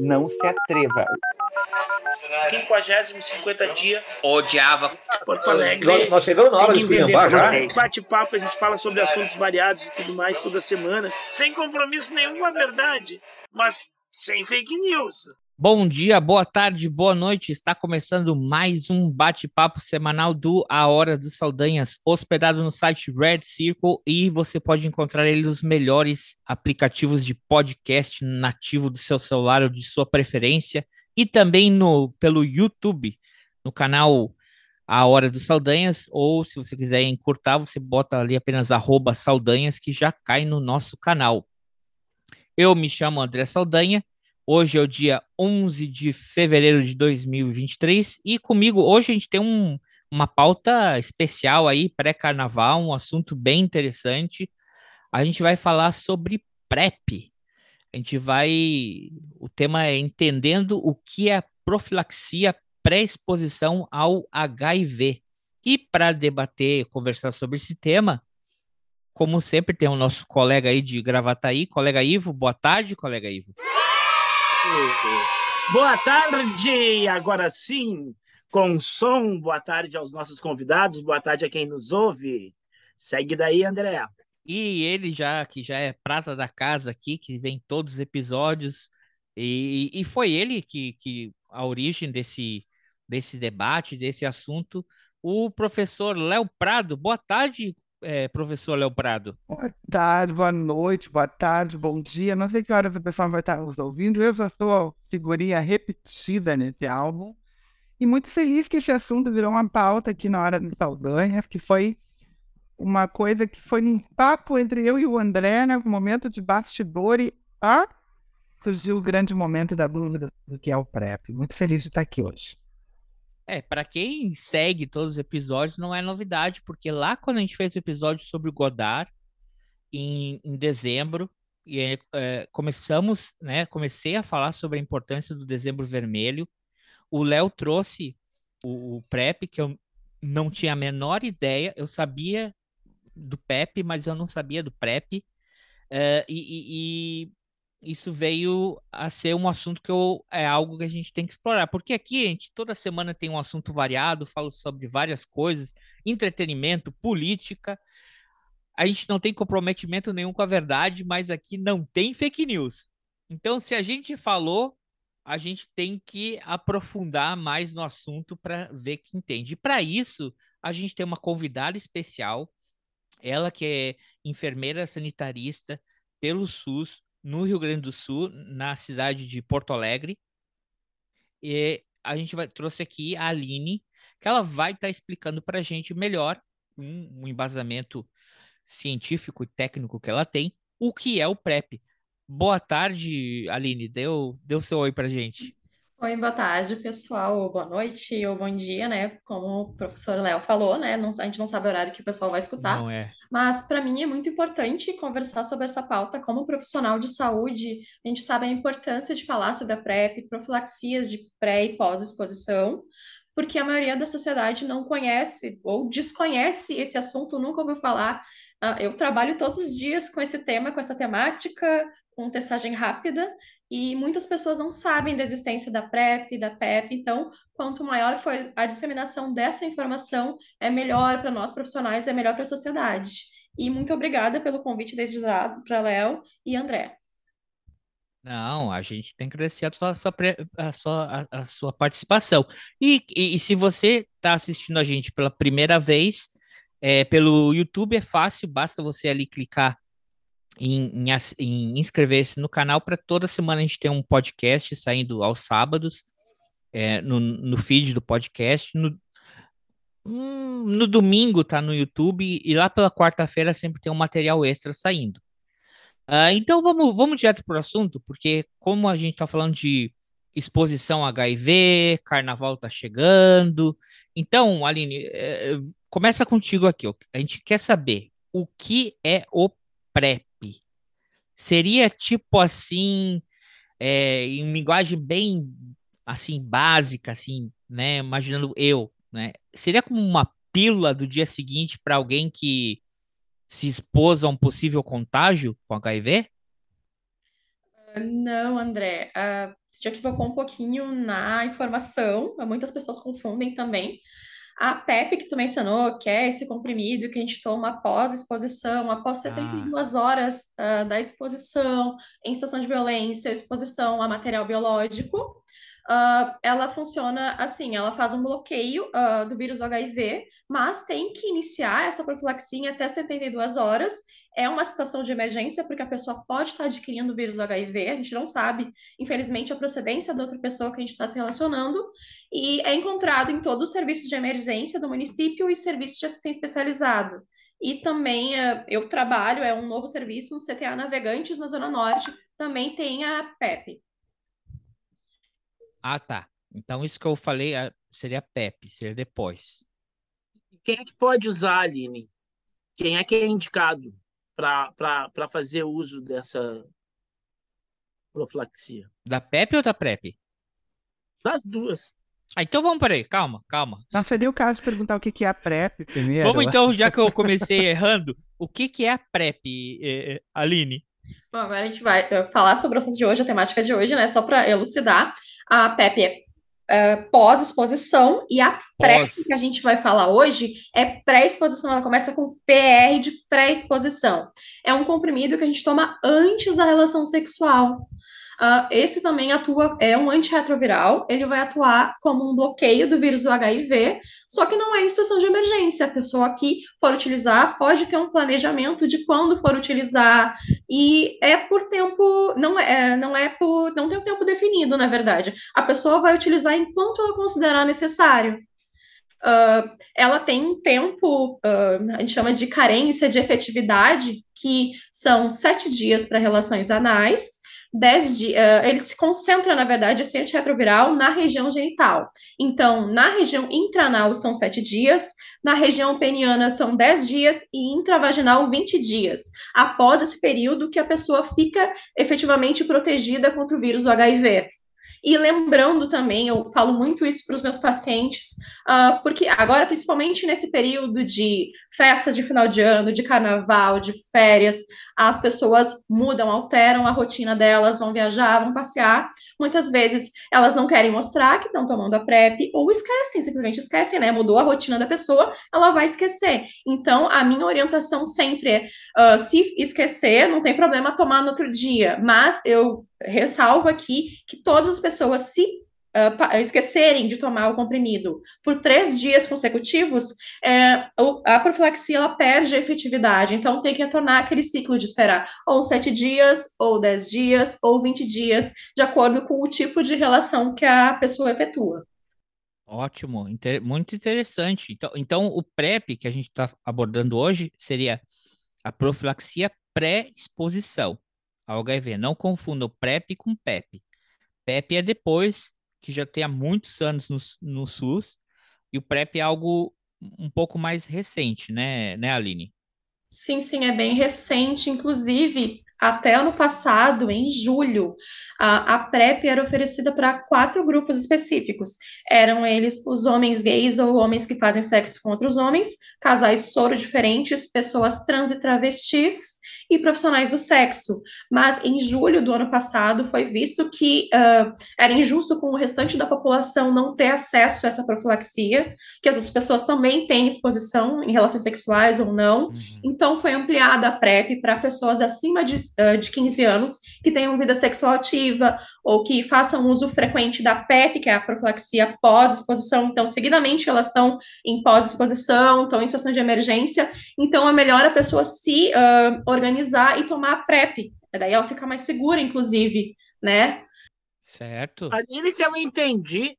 não se atreva. 50 50 dia odiava Porto Alegre. Nós, nós chegamos na hora de esculhambar já. Bate-papo, a gente fala sobre assuntos variados e tudo mais toda semana, sem compromisso nenhum com a verdade, mas sem fake news. Bom dia, boa tarde, boa noite. Está começando mais um bate-papo semanal do A Hora dos Saldanhas, hospedado no site Red Circle e você pode encontrar ele nos melhores aplicativos de podcast nativo do seu celular ou de sua preferência e também no pelo YouTube, no canal A Hora dos Saldanhas, ou se você quiser encurtar, você bota ali apenas arroba Saldanhas que já cai no nosso canal. Eu me chamo André Saldanha Hoje é o dia 11 de fevereiro de 2023 e comigo hoje a gente tem um, uma pauta especial aí, pré-carnaval, um assunto bem interessante. A gente vai falar sobre PrEP. A gente vai. O tema é entendendo o que é profilaxia pré-exposição ao HIV. E para debater, conversar sobre esse tema, como sempre, tem o nosso colega aí de Gravataí, colega Ivo. Boa tarde, colega Ivo. Boa tarde! Agora sim, com som, boa tarde aos nossos convidados, boa tarde a quem nos ouve. Segue daí, André. E ele já, que já é prata da casa aqui, que vem todos os episódios, e, e foi ele que, que a origem desse, desse debate, desse assunto, o professor Léo Prado. Boa tarde, é, professor Léo Prado? Boa tarde, boa noite, boa tarde, bom dia. Não sei que horas o pessoal vai estar nos ouvindo. Eu já sou figurinha repetida nesse álbum. E muito feliz que esse assunto virou uma pauta aqui na hora de Saldanha, que foi uma coisa que foi um papo entre eu e o André, né? Um momento de bastidor e ah, surgiu o grande momento da dúvida do que é o PrEP. Muito feliz de estar aqui hoje. É, para quem segue todos os episódios, não é novidade, porque lá quando a gente fez o episódio sobre o Godard, em, em dezembro, e é, começamos, né? Comecei a falar sobre a importância do dezembro vermelho. O Léo trouxe o, o PrEP, que eu não tinha a menor ideia, eu sabia do PEP, mas eu não sabia do PrEP. Uh, e, e, isso veio a ser um assunto que eu, é algo que a gente tem que explorar. Porque aqui gente toda semana tem um assunto variado, falo sobre várias coisas, entretenimento, política. A gente não tem comprometimento nenhum com a verdade, mas aqui não tem fake news. Então, se a gente falou, a gente tem que aprofundar mais no assunto para ver que entende. E para isso, a gente tem uma convidada especial, ela que é enfermeira sanitarista pelo SUS, no Rio Grande do Sul, na cidade de Porto Alegre. E a gente vai, trouxe aqui a Aline, que ela vai estar tá explicando para a gente melhor, um, um embasamento científico e técnico que ela tem, o que é o PrEP. Boa tarde, Aline. Deu, deu seu oi para gente. Oi, boa tarde, pessoal, boa noite ou bom dia, né? Como o professor Léo falou, né? Não, a gente não sabe o horário que o pessoal vai escutar. Não é. Mas para mim é muito importante conversar sobre essa pauta como profissional de saúde. A gente sabe a importância de falar sobre a PrEP, profilaxias de pré e pós-exposição, porque a maioria da sociedade não conhece ou desconhece esse assunto, nunca ouviu falar. Ah, eu trabalho todos os dias com esse tema, com essa temática, com testagem rápida, e muitas pessoas não sabem da existência da PrEP, da PEP, então, quanto maior for a disseminação dessa informação, é melhor para nós profissionais, é melhor para a sociedade. E muito obrigada pelo convite desde já para Léo e André. Não, a gente tem que agradecer a sua, a sua, a, sua participação. E, e, e se você está assistindo a gente pela primeira vez, é, pelo YouTube é fácil, basta você ali clicar em, em, em inscrever-se no canal para toda semana a gente ter um podcast saindo aos sábados, é, no, no feed do podcast. No, hum, no domingo tá no YouTube e lá pela quarta-feira sempre tem um material extra saindo. Uh, então vamos, vamos direto para o assunto, porque como a gente está falando de exposição HIV, carnaval está chegando. Então, Aline, é, começa contigo aqui. A gente quer saber o que é o PrEP. Seria tipo assim, é, em linguagem bem assim básica, assim, né? Imaginando eu, né? Seria como uma pílula do dia seguinte para alguém que se expôs a um possível contágio com HIV? Não, André. Uh, já equivocou um pouquinho na informação. Muitas pessoas confundem também. A PEP que tu mencionou, que é esse comprimido que a gente toma após exposição, após 72 ah. horas uh, da exposição em situação de violência, exposição a material biológico, Uh, ela funciona assim, ela faz um bloqueio uh, do vírus do HIV, mas tem que iniciar essa profilaxia até 72 horas. É uma situação de emergência, porque a pessoa pode estar adquirindo o vírus do HIV, a gente não sabe, infelizmente, a procedência da outra pessoa que a gente está se relacionando, e é encontrado em todos os serviços de emergência do município e serviços de assistência especializado. E também uh, eu trabalho, é um novo serviço no CTA Navegantes, na Zona Norte, também tem a PEP. Ah, tá. Então isso que eu falei ah, seria PEP, seria depois. Quem é que pode usar, Aline? Quem é que é indicado para fazer uso dessa profilaxia? Da PEP ou da PrEP? Das duas. Ah, então vamos para aí, calma, calma. Não seria o caso de perguntar o que, que é a PrEP primeiro. Vamos então, já que eu comecei errando, o que, que é a PrEP, eh, eh, Aline? Bom, agora a gente vai uh, falar sobre o assunto de hoje, a temática de hoje, né? Só para elucidar. A PEP é Uh, pós-exposição e a pré que a gente vai falar hoje é pré-exposição. Ela começa com PR de pré-exposição. É um comprimido que a gente toma antes da relação sexual. Uh, esse também atua, é um antirretroviral, ele vai atuar como um bloqueio do vírus do HIV, só que não é instrução de emergência. A pessoa que for utilizar pode ter um planejamento de quando for utilizar, e é por tempo, não é, não é por, não tem um tempo definido, na verdade. A pessoa vai utilizar enquanto ela considerar necessário. Uh, ela tem um tempo, uh, a gente chama de carência de efetividade, que são sete dias para relações anais, 10 dias, uh, ele se concentra, na verdade, esse antirretroviral na região genital. Então, na região intranal são 7 dias, na região peniana são 10 dias e intravaginal 20 dias, após esse período que a pessoa fica efetivamente protegida contra o vírus do HIV. E lembrando também, eu falo muito isso para os meus pacientes, uh, porque agora, principalmente nesse período de festas de final de ano, de carnaval, de férias, as pessoas mudam, alteram a rotina delas, vão viajar, vão passear. Muitas vezes elas não querem mostrar que estão tomando a PrEP, ou esquecem, simplesmente esquecem, né? Mudou a rotina da pessoa, ela vai esquecer. Então, a minha orientação sempre é: uh, se esquecer, não tem problema tomar no outro dia, mas eu ressalvo aqui que todas as pessoas, se uh, esquecerem de tomar o comprimido por três dias consecutivos, é, a profilaxia ela perde a efetividade. Então, tem que retornar aquele ciclo de esperar ou sete dias, ou dez dias, ou vinte dias, de acordo com o tipo de relação que a pessoa efetua. Ótimo, inter muito interessante. Então, então, o PrEP que a gente está abordando hoje seria a profilaxia pré-exposição ao HIV. Não confunda o PrEP com PEP. PEP é depois, que já tem há muitos anos no, no SUS, e o PrEP é algo um pouco mais recente, né, né, Aline? Sim, sim, é bem recente. Inclusive, até ano passado, em julho, a, a PrEP era oferecida para quatro grupos específicos. Eram eles os homens gays ou homens que fazem sexo com outros homens, casais soro diferentes, pessoas trans e travestis, e profissionais do sexo. Mas em julho do ano passado foi visto que uh, era injusto com o restante da população não ter acesso a essa profilaxia, que as outras pessoas também têm exposição em relações sexuais ou não. Uhum. Então foi ampliada a PrEP para pessoas acima de, uh, de 15 anos que tenham vida sexual ativa ou que façam uso frequente da PEP, que é a profilaxia pós-exposição. Então, seguidamente elas estão em pós-exposição, estão em situação de emergência. Então é melhor a pessoa se uh, organizar organizar e tomar a PrEP. Daí ela fica mais segura, inclusive, né? Certo. Ali, se eu entendi,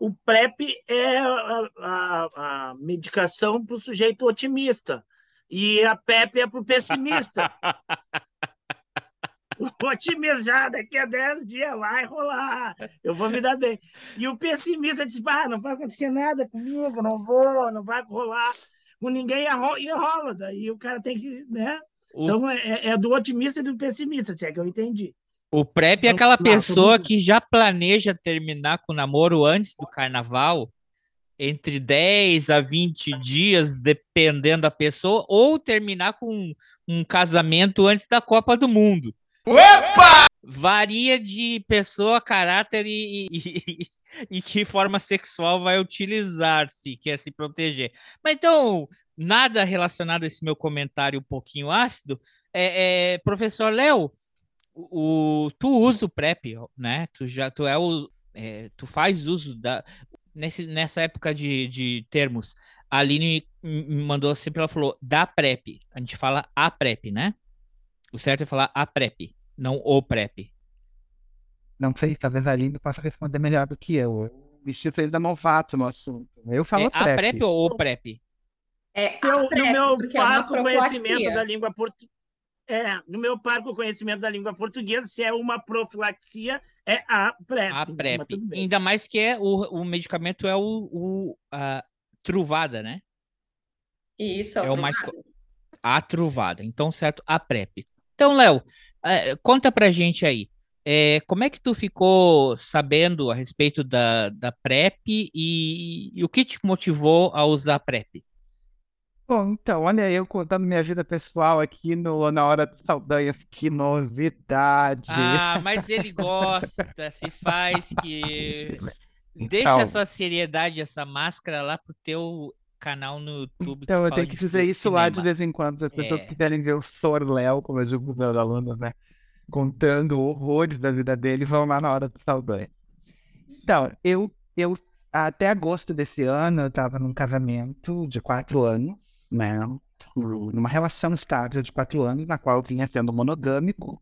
o PrEP é a, a, a medicação para o sujeito otimista e a PEP é para o pessimista. o otimista, daqui a 10 dias vai rolar, eu vou me dar bem. E o pessimista diz, ah, não vai acontecer nada comigo, não vou, não vai rolar com ninguém e rola. Daí o cara tem que, né? O... Então é, é, é, do otimista e do pessimista, se é que eu entendi. O PrEP é então, aquela pessoa que já planeja terminar com o namoro antes do carnaval, entre 10 a 20 dias, dependendo da pessoa, ou terminar com um, um casamento antes da Copa do Mundo. Opa! Varia de pessoa, caráter e, e, e que forma sexual vai utilizar se quer se proteger. Mas então, nada relacionado a esse meu comentário um pouquinho ácido. É, é professor Léo, o, tu usa o PrEP, né? Tu já tu é o é, tu faz uso da nesse, nessa época de, de termos. A Aline me mandou sempre, ela falou da PrEP. A gente fala a PrEP, né? O certo é falar a PrEP, não o PrEP. Não sei, talvez a Aline possa responder melhor do que eu. Me sinto ainda novato no assunto. Eu falo é PrEP. A PrEP ou o PrEP? É Eu, a no PrEP, meu porque é parco conhecimento da língua portuguesa. É, no meu parco conhecimento da língua portuguesa, se é uma profilaxia, é a PrEP. A PrEP. Ainda mais que é o, o medicamento é o, o a truvada, né? Isso, É o mais a truvada. Então, certo, a PrEP. Então, Léo, eh, conta pra gente aí. eh, como é que tu ficou sabendo a respeito da, da PrEP e, e o que te motivou a usar a PrEP? Bom, então, olha eu contando minha vida pessoal aqui no, na hora dos Saldanhas. Que novidade! Ah, mas ele gosta, se faz que. Deixa Então. essa seriedade, essa máscara lá pro teu canal no YouTube. Então, eu tenho que dizer isso lá de cinema. vez em quando, se as pessoas É. quiserem ver o Sor Léo, como eu digo para os meus alunos, né? Contando horrores da vida dele, vão lá na hora do Saldanha. Então, eu, eu até agosto desse ano, eu estava num casamento de quatro anos, né? Numa relação estável de quatro anos, na qual eu vinha sendo monogâmico.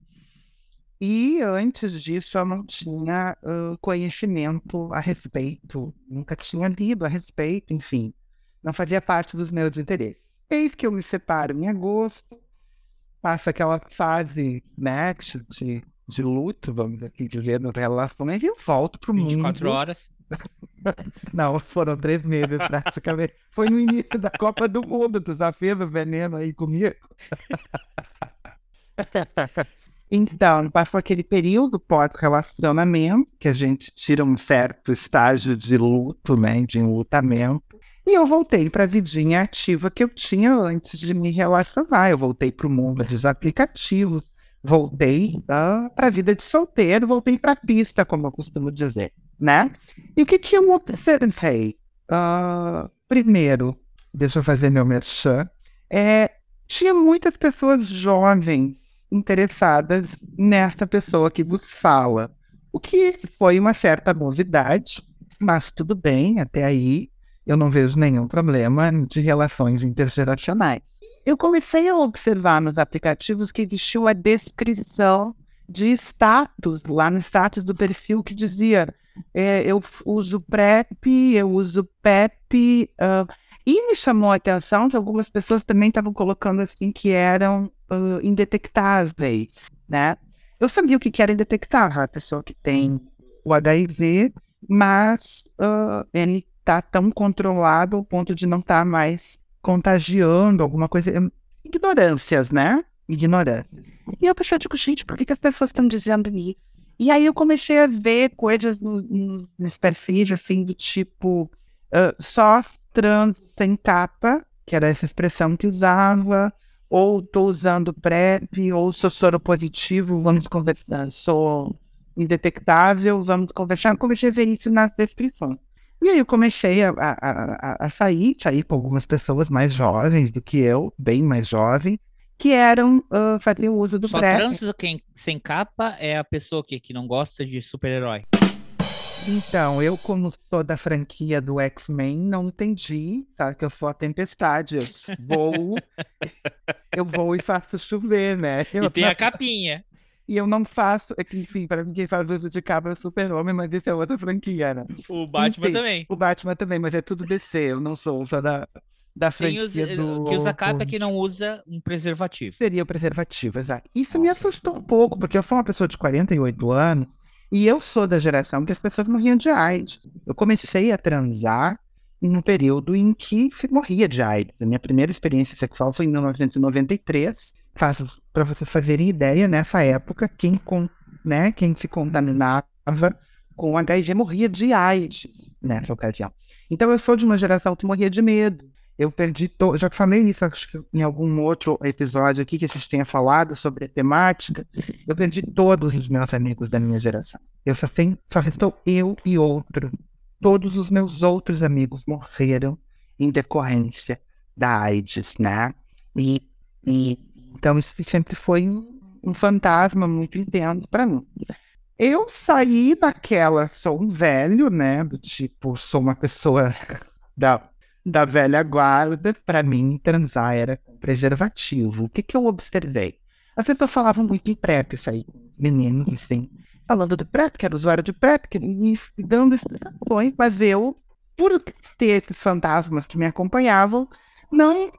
E antes disso, eu não tinha ah, conhecimento a respeito, nunca tinha lido a respeito, enfim não fazia parte dos meus interesses. Eis que eu me separo em agosto, passa aquela fase, né, de, de luto, vamos assim dizer, nas relações, e eu volto pro 24 mundo. horas. Não, foram três meses praticamente. Foi no início da Copa do Mundo, tu já fez o veneno aí comigo? Então, passou aquele período pós-relacionamento, que a gente tira um certo estágio de luto, né, de enlutamento, e eu voltei para a vidinha ativa que eu tinha antes de me relacionar. Eu voltei para o mundo dos aplicativos, voltei para a vida de solteiro, voltei para a pista, como eu costumo dizer, né? E o que, que eu observei? Ah, primeiro, deixa eu fazer meu merchan, é, tinha muitas pessoas jovens interessadas nessa pessoa que vos fala, o que foi uma certa novidade, mas tudo bem, até aí eu não vejo nenhum problema de relações intergeracionais. Eu comecei a observar nos aplicativos que existiu a descrição de status, lá no status do perfil que dizia é, eu uso PrEP, eu uso PEP, ah, e me chamou a atenção que algumas pessoas também estavam colocando assim que eram ah, indetectáveis, né? Eu sabia o que era indetectável, a pessoa que tem o HIV, mas ah, ele tá tão controlado ao ponto de não estar mais contagiando alguma coisa. Ignorâncias, né? Ignorância. E eu pensei, digo, gente, por que, que as pessoas estão dizendo isso? E aí eu comecei a ver coisas no, no, nos perfis, assim, do tipo, ah, só trans sem capa, que era essa expressão que usava, ou tô usando PrEP, ou sou soropositivo, vamos conversar, sou indetectável, vamos conversar. Eu comecei a ver isso nas descrições. E aí eu comecei a, a, a, a sair, sair com algumas pessoas mais jovens do que eu, bem mais jovens, que eram, uh, faziam uso do Só trans quem sem capa é a pessoa que, que não gosta de super-herói. Então, eu, como sou da franquia do X-Men, não entendi, sabe? Que eu sou a tempestade. Eu vou, eu vou e faço chover, né? Eu E tem a capinha. E eu não faço, é que, enfim, para quem faz uso de capa é o super-homem, mas isso é outra franquia, né? O Batman Enfim, também. O Batman também, mas é tudo DC, eu não sou só da, da Tem franquia os, eh, do... que usa capa é que não usa um preservativo. Seria o preservativo, exato. Isso me assustou um pouco, porque eu sou uma pessoa de 48 anos e eu sou da geração que as pessoas morriam de AIDS. Eu comecei a transar num período em que morria de AIDS. A minha primeira experiência sexual foi em 1993. Para vocês fazerem ideia, nessa época, quem, né, quem se contaminava com HIV morria de AIDS nessa ocasião. Então eu sou de uma geração que morria de medo. Eu perdi todo. Já falei isso acho que em algum outro episódio aqui que a gente tenha falado sobre a temática. Eu perdi todos os meus amigos da minha geração. Eu só tenho, só restou eu e outro. Todos os meus outros amigos morreram em decorrência da AIDS, né? E, e então isso sempre foi um, um fantasma muito intenso para mim. Eu saí daquela, sou um velho, né? Do tipo, sou uma pessoa da da velha guarda, para mim, transar era preservativo. O que, que eu observei? As pessoas falavam muito em PrEP, isso aí, meninos, assim, falando de PrEP, que era usuário de PrEP, que, e dando explicações, mas eu, por ter esses fantasmas que me acompanhavam, não,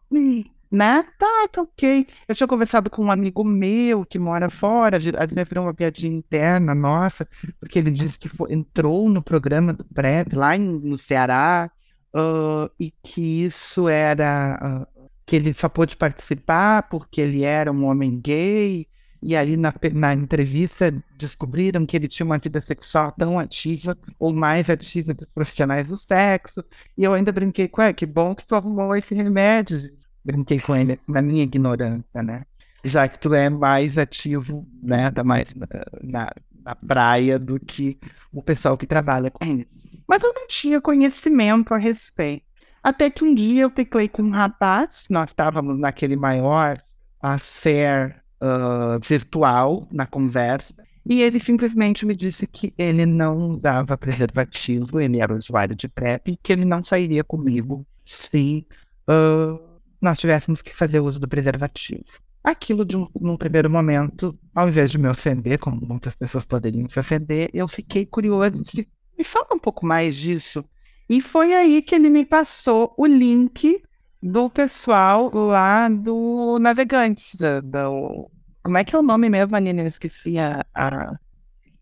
né? Tá, tá ok. Eu tinha conversado com um amigo meu que mora fora, a gente virou uma piadinha interna, nossa, porque ele disse que foi, entrou no programa do PrEP lá em, no Ceará, uh, e que isso era uh, que ele só pôde participar porque ele era um homem gay. E aí, na, na entrevista, descobriram que ele tinha uma vida sexual tão ativa, ou mais ativa que os profissionais do sexo. E eu ainda brinquei ele, que bom que tu arrumou esse remédio. Brinquei com ele, na minha ignorância, né? Já que tu é mais ativo, né? Tá mais na, na praia do que o pessoal que trabalha com isso. Mas eu não tinha conhecimento a respeito. Até que um dia eu teclei com um rapaz, nós estávamos naquele maior affair uh, virtual na conversa, e ele simplesmente me disse que ele não dava preservativo, ele era usuário de PrEP, e que ele não sairia comigo se uh, nós tivéssemos que fazer uso do preservativo. Aquilo, de um, num primeiro momento, ao invés de me ofender, como muitas pessoas poderiam se ofender, eu fiquei curioso de me fala um pouco mais disso. E foi aí que ele me passou o link do pessoal lá do Navegantes. Do... Como é que é o nome mesmo, Aline? Eu esqueci a, a...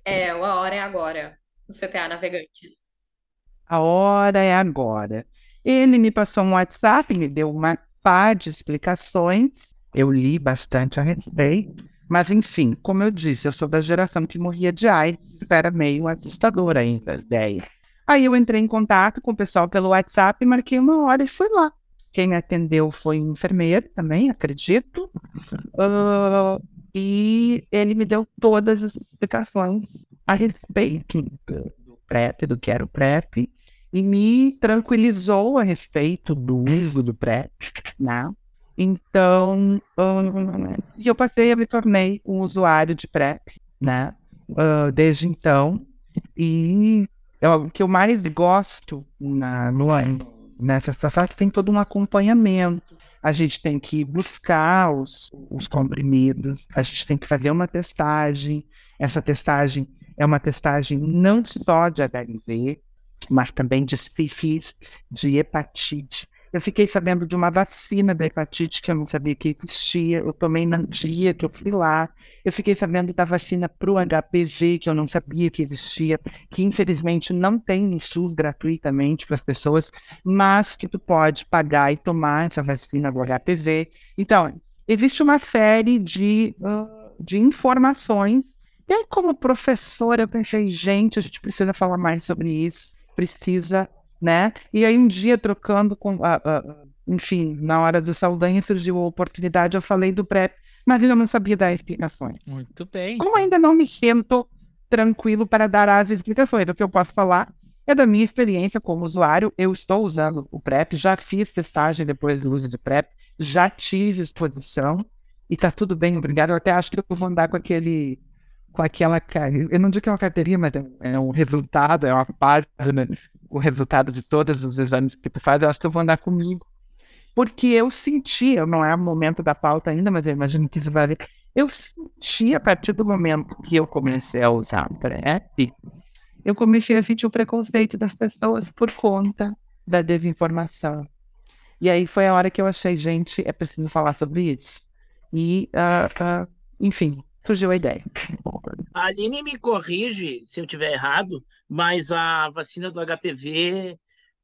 É, a hora é agora. O CTA Navegantes. A hora é agora. Ele me passou um WhatsApp, me deu uma pá de explicações. Eu li bastante a respeito. Mas, enfim, como eu disse, eu sou da geração que morria de AIDS, era meio assustador ainda a ideia. Aí eu entrei em contato com o pessoal pelo WhatsApp, marquei uma hora e fui lá. Quem me atendeu foi um enfermeiro também, acredito. Uh, e ele me deu todas as explicações a respeito do PrEP, do que era o PrEP, e me tranquilizou a respeito do uso do PrEP, né? Então, uh, eu passei a me tornei um usuário de PrEP, né? Uh, desde então. E é o que eu mais gosto na, no, nessa situação é que tem todo um acompanhamento. A gente tem que buscar os, os comprimidos, a gente tem que fazer uma testagem. Essa testagem é uma testagem não só de HIV, mas também de sífilis, de hepatite, eu fiquei sabendo de uma vacina da hepatite que eu não sabia que existia. Eu tomei no dia que eu fui lá. Eu fiquei sabendo da vacina para o HPV, que eu não sabia que existia, que infelizmente não tem no SUS gratuitamente para as pessoas, mas que tu pode pagar e tomar essa vacina do HPV. Então, existe uma série de, uh, de informações. E aí, como professora, eu pensei, gente, a gente precisa falar mais sobre isso. Precisa né? E aí um dia trocando com, uh, uh, enfim, na hora do Saldanha surgiu a oportunidade, eu falei do PrEP, mas eu não sabia dar explicações. Muito bem. Como ainda não me sinto tranquilo para dar as explicações, o que eu posso falar é da minha experiência como usuário. Eu estou usando o PrEP, já fiz testagem depois do uso de PrEP, já tive exposição e tá tudo bem, obrigado. Eu até acho que eu vou andar com aquele com aquela. Eu não digo que é uma carteirinha, mas é um resultado, é uma página o resultado de todos os exames que tu faz, eu acho que eu vou andar comigo. Porque eu senti, não é o momento da pauta ainda, mas eu imagino que isso vai ver. Eu senti a partir do momento que eu comecei a usar PrEP, eu comecei a sentir o preconceito das pessoas por conta da desinformação. E aí foi a hora que eu achei, gente, é preciso falar sobre isso. E, uh, uh, enfim, surgiu a ideia. A Aline me corrige se eu estiver errado, mas a vacina do HPV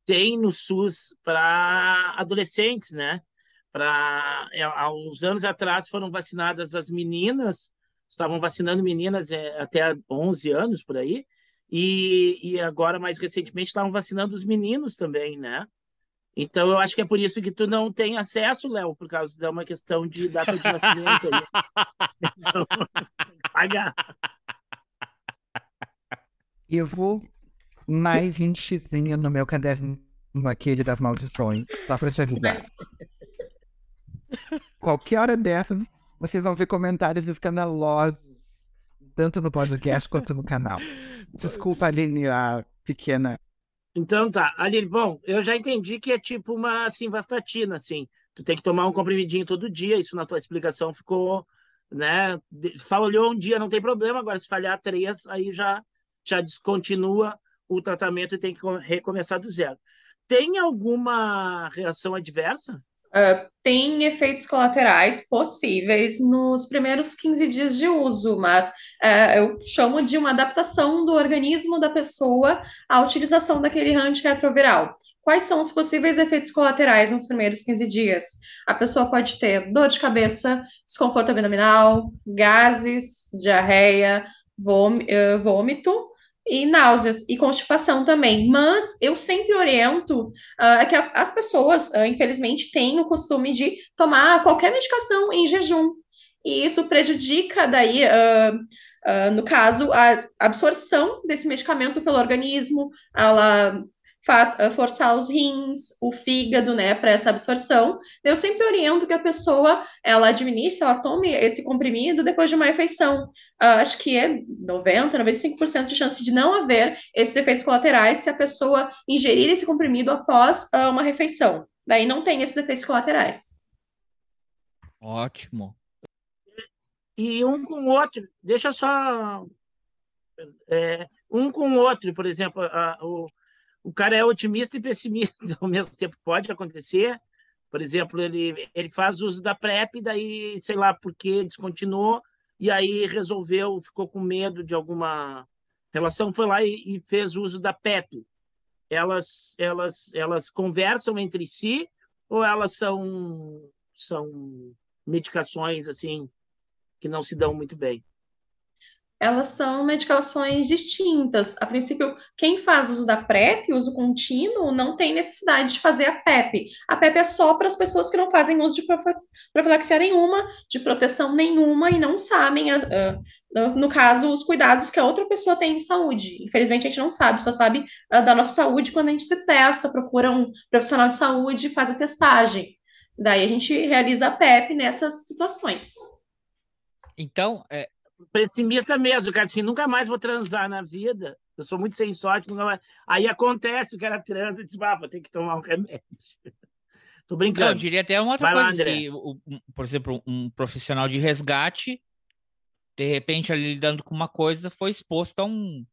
tem no SUS para adolescentes, né? Para é, há uns anos atrás foram vacinadas as meninas, estavam vacinando meninas é, até 11 anos por aí, e, e agora mais recentemente estavam vacinando os meninos também, né? Então, eu acho que é por isso que tu não tem acesso, Léo, por causa de uma questão de data de nascimento. Aí. Então, pagar. Eu vou mais um xizinho no meu caderno, aquele das maldições, só pra te ajudar. Qualquer hora dessas, vocês vão ver comentários escandalosos, tanto no podcast quanto no canal. Desculpa, Aline, a pequena. Então tá, Aline, bom, eu já entendi que é tipo uma simvastatina, assim. Tu tem que tomar um comprimidinho todo dia, isso na tua explicação ficou, né? Falhou um dia, não tem problema, agora se falhar três, aí já, já descontinua o tratamento e tem que recomeçar do zero. Tem alguma reação adversa? Uh, tem efeitos colaterais possíveis nos primeiros 15 dias de uso, mas uh, eu chamo de uma adaptação do organismo da pessoa à utilização daquele antirretroviral. Quais são os possíveis efeitos colaterais nos primeiros 15 dias? A pessoa pode ter dor de cabeça, desconforto abdominal, gases, diarreia, vômito, e náuseas e constipação também. Mas eu sempre oriento uh, que a, as pessoas, uh, infelizmente, têm o costume de tomar qualquer medicação em jejum. E isso prejudica daí, uh, no caso, a absorção desse medicamento pelo organismo, ela faz uh, forçar os rins, o fígado, né, para essa absorção. Eu sempre oriento que a pessoa, ela administre, ela tome esse comprimido depois de uma refeição. Uh, acho que é 90, 95% de chance de não haver esses efeitos colaterais se a pessoa ingerir esse comprimido após uh, uma refeição. Daí não tem esses efeitos colaterais. Ótimo. E um com o outro, deixa só. É, um com o outro, por exemplo, a, o, o cara é otimista e pessimista ao mesmo tempo. Pode acontecer. Por exemplo, ele, ele faz uso da PrEP, daí, sei lá por que descontinuou, e aí resolveu, ficou com medo de alguma relação, foi lá e, e fez uso da PEP. Elas, elas, elas conversam entre si ou elas são, são medicações assim que não se dão muito bem? Elas são medicações distintas. A princípio, quem faz uso da PrEP, uso contínuo, não tem necessidade de fazer a PEP. A PEP é só para as pessoas que não fazem uso de profilaxia nenhuma, de proteção nenhuma e não sabem, uh, no caso, os cuidados que a outra pessoa tem em saúde. Infelizmente, a gente não sabe, só sabe uh, da nossa saúde quando a gente se testa, procura um profissional de saúde faz a testagem. Daí a gente realiza a PEP nessas situações. Então, é, pessimista mesmo, cara, assim, nunca mais vou transar na vida. Eu sou muito sem sorte, nunca mais. Aí acontece, o cara transa e diz, ah, vou ter que tomar um remédio. Tô brincando. Não, eu diria até uma outra Vai coisa, lá, se, um, por exemplo, um profissional de resgate, de repente, ali lidando com uma coisa, foi exposto a um,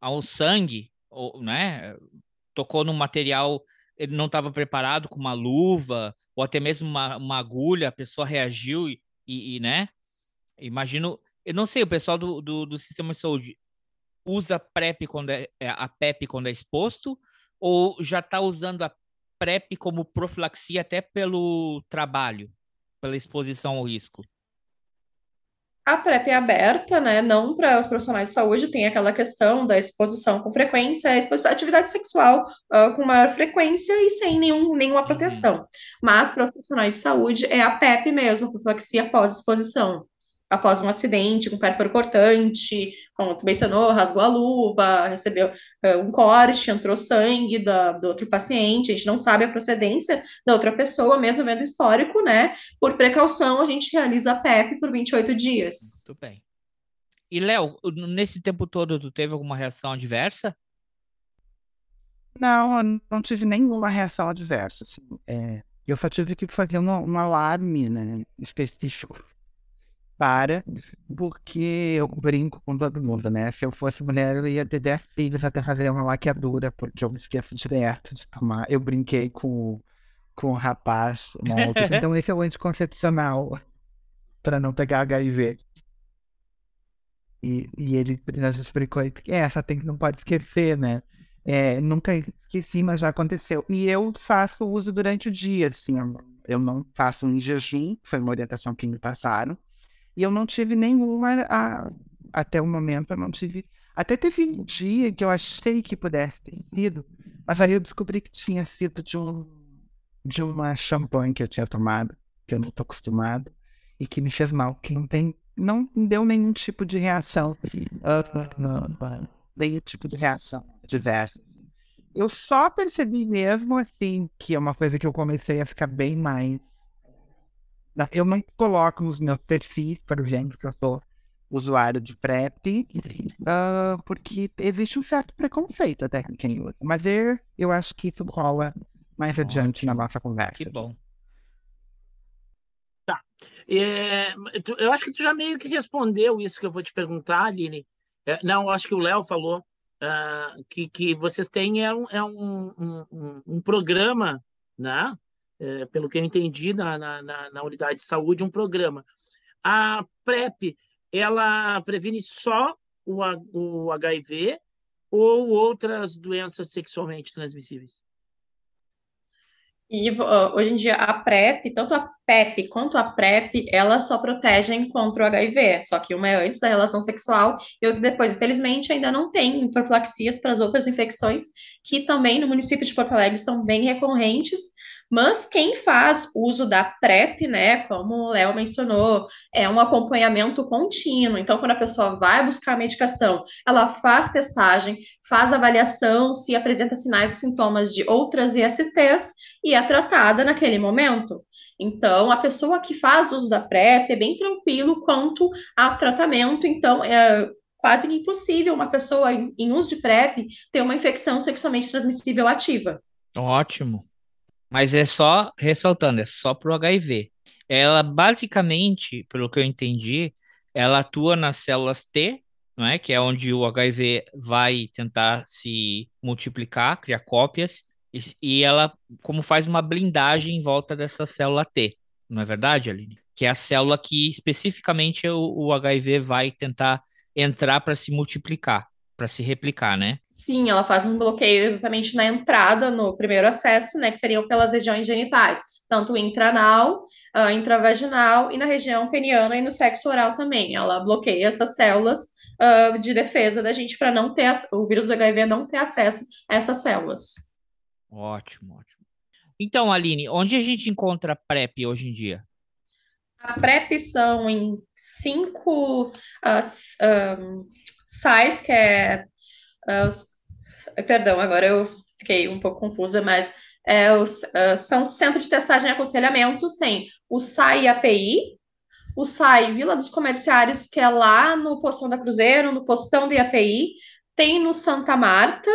a um sangue, ou, né? Tocou num material, ele não estava preparado com uma luva, ou até mesmo uma, uma agulha, a pessoa reagiu e, e, e né? Imagino eu não sei, o pessoal do, do, do sistema de saúde usa PrEP quando é, é a PEP quando é exposto ou já está usando a PrEP como profilaxia até pelo trabalho, pela exposição ao risco? A PrEP é aberta, né? Não para os profissionais de saúde, tem aquela questão da exposição com frequência, a exposição, atividade sexual uh, com maior frequência e sem nenhum, nenhuma proteção. Uhum. Mas para os profissionais de saúde é a PEP mesmo, profilaxia pós-exposição após um acidente com pérfuro cortante, como tu mencionou, rasgou a luva, recebeu uh, um corte, entrou sangue da, do outro paciente, a gente não sabe a procedência da outra pessoa, mesmo vendo histórico, né? Por precaução, a gente realiza a PEP por 28 dias. Muito bem. E, Léo, nesse tempo todo, tu teve alguma reação adversa? Não, eu não tive nenhuma reação adversa. Assim. É, eu só tive que fazer um, um alarme né, específico para, porque eu brinco com todo mundo, né? Se eu fosse mulher, eu ia ter 10 filhos até fazer uma laqueadura, porque eu me esqueço direto de tomar. Eu brinquei com, com o rapaz Então, esse é o anticoncepcional para não pegar HIV. E, e ele nos explicou que é, essa tem que não pode esquecer, né? É, nunca esqueci, mas já aconteceu. E eu faço uso durante o dia, assim. Eu não faço em jejum, foi uma orientação que me passaram. E eu não tive nenhuma. A, até o momento, eu não tive. Até teve um dia que eu achei que pudesse ter sido, mas aí eu descobri que tinha sido de um de uma champanhe que eu tinha tomado, que eu não tô acostumado, e que me fez mal, que não tem, não deu nenhum tipo de reação, uh, nenhum tipo de reação diversa. Eu só percebi mesmo, assim, que é uma coisa que eu comecei a ficar bem mais. Eu não coloco nos meus perfis, por exemplo, que eu sou usuário de PrEP, uh, porque existe um certo preconceito até com quem usa. Mas eu, eu acho que isso rola mais Ótimo. adiante na nossa conversa. Que bom. Tá. É, eu acho que tu já meio que respondeu isso que eu vou te perguntar, Aline. É, não, acho que o Léo falou uh, que, que vocês têm é um, é um, um, um programa, né? É, pelo que eu entendi na, na, na, unidade de saúde, um programa. A PrEP, ela previne só o, o HIV ou outras doenças sexualmente transmissíveis? E hoje em dia a PrEP, tanto a PEP quanto a PrEP, elas só protegem contra o HIV, só que uma é antes da relação sexual e outra depois. Infelizmente, ainda não tem profilaxias para as outras infecções, que também no município de Porto Alegre são bem recorrentes, mas quem faz uso da PrEP, né, como o Léo mencionou, é um acompanhamento contínuo. Então, quando a pessoa vai buscar a medicação, ela faz testagem, faz avaliação se apresenta sinais ou sintomas de outras ISTs e é tratada naquele momento. Então, a pessoa que faz uso da PrEP é bem tranquilo quanto a tratamento, então é quase impossível uma pessoa em uso de PrEP ter uma infecção sexualmente transmissível ativa. Ótimo. Mas é só, ressaltando, é só para o HIV. Ela, basicamente, pelo que eu entendi, ela atua nas células T, não é? que é onde o HIV vai tentar se multiplicar, criar cópias, e, e ela, como faz uma blindagem em volta dessa célula T, não é verdade, Aline? Que é a célula que especificamente o, o HIV vai tentar entrar para se multiplicar para se replicar, né? Sim, ela faz um bloqueio exatamente na entrada, no primeiro acesso, né, que seriam pelas regiões genitais, tanto intranal, uh, intravaginal e na região peniana e no sexo oral também. Ela bloqueia essas células uh, de defesa da gente para não ter o vírus do HIV não ter acesso a essas células. Ótimo, ótimo. Então, Aline, onde a gente encontra a PrEP hoje em dia? A PrEP são em cinco uh, um, SAIS, que é. Uh, os, perdão, agora eu fiquei um pouco confusa, mas é, os, uh, são Centro de Testagem e Aconselhamento, tem o SAI API, o SAI Vila dos Comerciários, que é lá no Postão da Cruzeiro, no Postão da IAPI, tem no Santa Marta,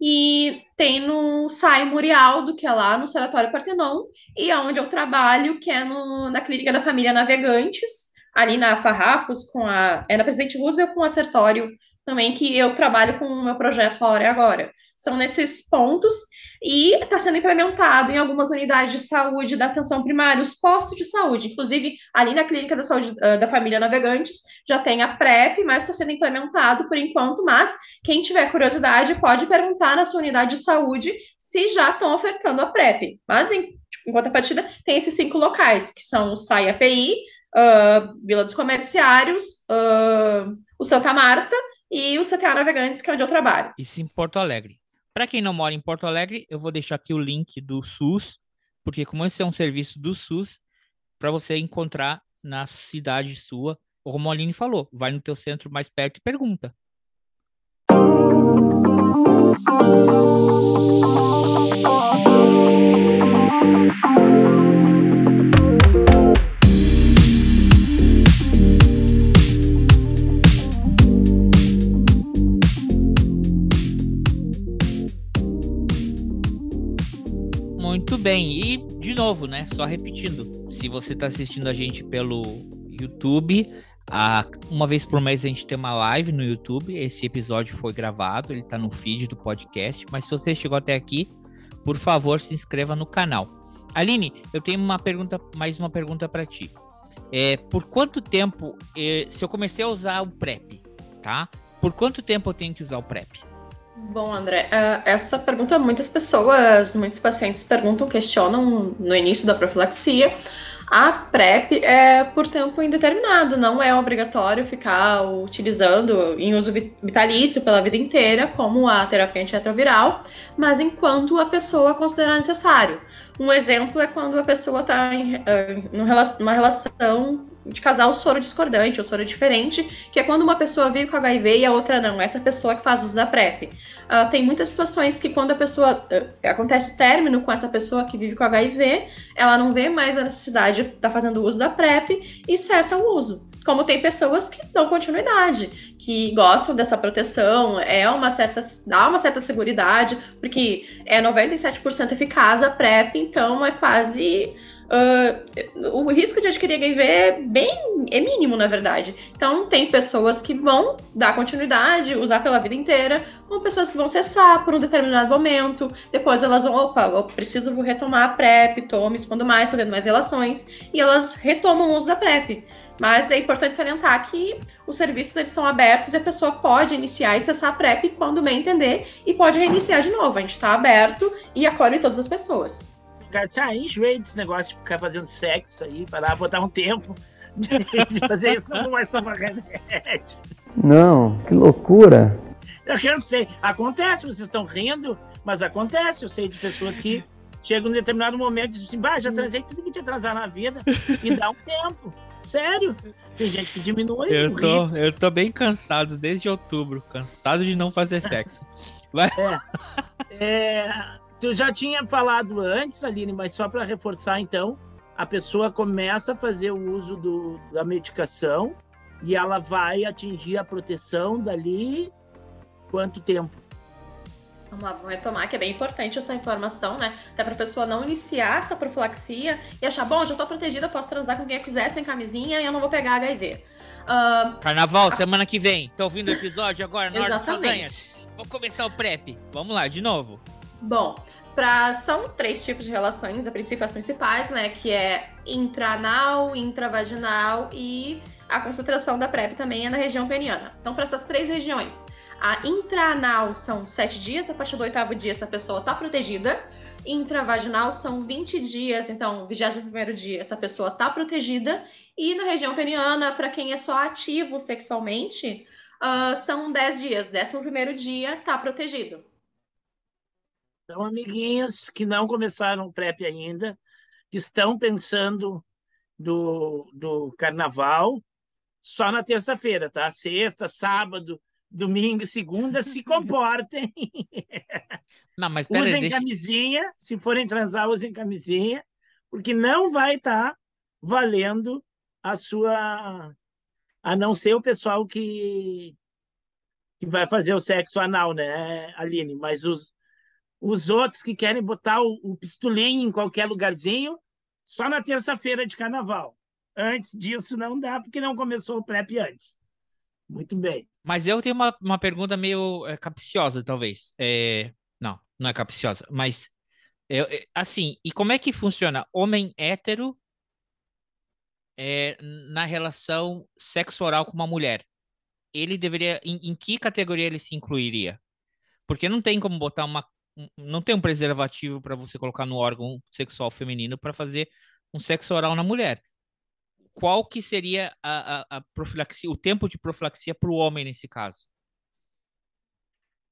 e tem no SAI Murialdo, que é lá no Sanatório Partenon, e aonde eu trabalho, que é no, na Clínica da Família Navegantes, ali na Farrapos, com a, é na Presidente Roosevelt com o Acertório também, que eu trabalho com o meu projeto A Hora é Agora. São nesses pontos e está sendo implementado em algumas unidades de saúde da atenção primária, os postos de saúde. Inclusive, ali na Clínica da Saúde uh, da Família Navegantes já tem a PrEP, mas está sendo implementado por enquanto. Mas quem tiver curiosidade pode perguntar na sua unidade de saúde se já estão ofertando a PrEP. Mas, em, tipo, em contrapartida, tem esses cinco locais, que são o SAI API, uh, Vila dos Comerciários, uh, o Santa Marta e o CTA Navegantes, que é onde eu trabalho. Isso em Porto Alegre. Para quem não mora em Porto Alegre, eu vou deixar aqui o link do SUS, porque como esse é um serviço do SUS, para você encontrar na cidade sua, como a Aline falou, vai no teu centro mais perto e pergunta. Muito bem, e de novo, né? Só repetindo, se você está assistindo a gente pelo YouTube, a, uma vez por mês a gente tem uma live no YouTube. Esse episódio foi gravado, ele está no feed do podcast. Mas se você chegou até aqui, por favor, se inscreva no canal. Aline, eu tenho uma pergunta, mais uma pergunta para ti. É, por quanto tempo, é, se eu comecei a usar o PrEP, tá? Por quanto tempo eu tenho que usar o PrEP? Bom, André, uh, essa pergunta muitas pessoas, muitos pacientes perguntam, questionam no início da profilaxia. A PrEP é por tempo indeterminado, não é obrigatório ficar utilizando em uso vitalício pela vida inteira, como a terapia antirretroviral, mas enquanto a pessoa considerar necessário. Um exemplo é quando a pessoa está em uh, numa relação de casal soro discordante ou soro diferente, que é quando uma pessoa vive com HIV e a outra não. Essa pessoa que faz uso da PrEP. Uh, tem muitas situações que quando a pessoa uh, acontece o término com essa pessoa que vive com HIV, ela não vê mais a necessidade de estar tá fazendo uso da PrEP e cessa o uso. Como tem pessoas que dão continuidade, que gostam dessa proteção, é uma certa, dá uma certa segurança, porque é 97% eficaz a PrEP, então é quase Uh, o risco de adquirir HIV é bem é mínimo, na verdade. Então, tem pessoas que vão dar continuidade, usar pela vida inteira, com pessoas que vão cessar por um determinado momento, depois elas vão, opa, eu preciso retomar a PrEP, tô me expondo mais, tô tendo mais relações, e elas retomam o uso da PrEP. Mas é importante salientar que os serviços eles estão abertos e a pessoa pode iniciar e cessar a PrEP quando bem entender e pode reiniciar de novo. A gente está aberto e acolhe todas as pessoas cara ah, enjoei desse negócio de ficar fazendo sexo aí, para vou dar um tempo de, fazer isso, não vou mais tomar remédio. Não, que loucura. Eu cansei. Acontece, vocês estão rindo, mas acontece. Eu sei de pessoas que chegam em determinado momento e dizem assim, bah, já transei tudo que tinha atrasar na vida e dá um tempo. Sério. Tem gente que diminui. Eu tô, eu tô bem cansado desde outubro. Cansado de não fazer sexo. Vai. É. é Tu já tinha falado antes, Aline, mas só para reforçar, então, a pessoa começa a fazer o uso do, da medicação e ela vai atingir a proteção dali quanto tempo? Vamos lá, vamos retomar, que é bem importante essa informação, né? Até para a pessoa não iniciar essa profilaxia e achar, bom, já estou protegida, posso transar com quem eu quiser sem camisinha e eu não vou pegar HIV. Uh, Carnaval, semana que vem. Tá ouvindo o episódio agora? Na Exatamente. Vamos começar o PrEP. Vamos lá, de novo. Bom, pra, são três tipos de relações, a princípio as principais, né? Que é intraanal, intravaginal e a concentração da PrEP também é na região peniana. Então, para essas três regiões, a intraanal são sete dias, a partir do oitavo dia essa pessoa está protegida. Intravaginal são 20 dias, então, 21 dia, essa pessoa está protegida. E na região peniana, para quem é só ativo sexualmente, uh, são 10 dias. 11 dia está protegido. Então, amiguinhos que não começaram o PrEP ainda, que estão pensando do, do carnaval, só na terça-feira, tá? Sexta, sábado, domingo, segunda, se comportem. Não, mas pera, usem deixa... camisinha, se forem transar, usem camisinha, porque não vai estar tá valendo a sua. A não ser o pessoal que, que vai fazer o sexo anal, né, Aline? Mas os, os outros que querem botar o, o pistolinho em qualquer lugarzinho, só na terça-feira de carnaval. Antes disso não dá, porque não começou o PrEP antes. Muito bem. Mas eu tenho uma, uma pergunta meio é, capciosa, talvez. É... Não, não é capciosa, mas eu, assim, e como é que funciona homem hétero é, na relação sexo oral com uma mulher? Ele deveria, em, em que categoria ele se incluiria? Porque não tem como botar uma não tem um preservativo para você colocar no órgão sexual feminino para fazer um sexo oral na mulher. Qual que seria a, a, a profilaxia, o tempo de profilaxia para o homem nesse caso?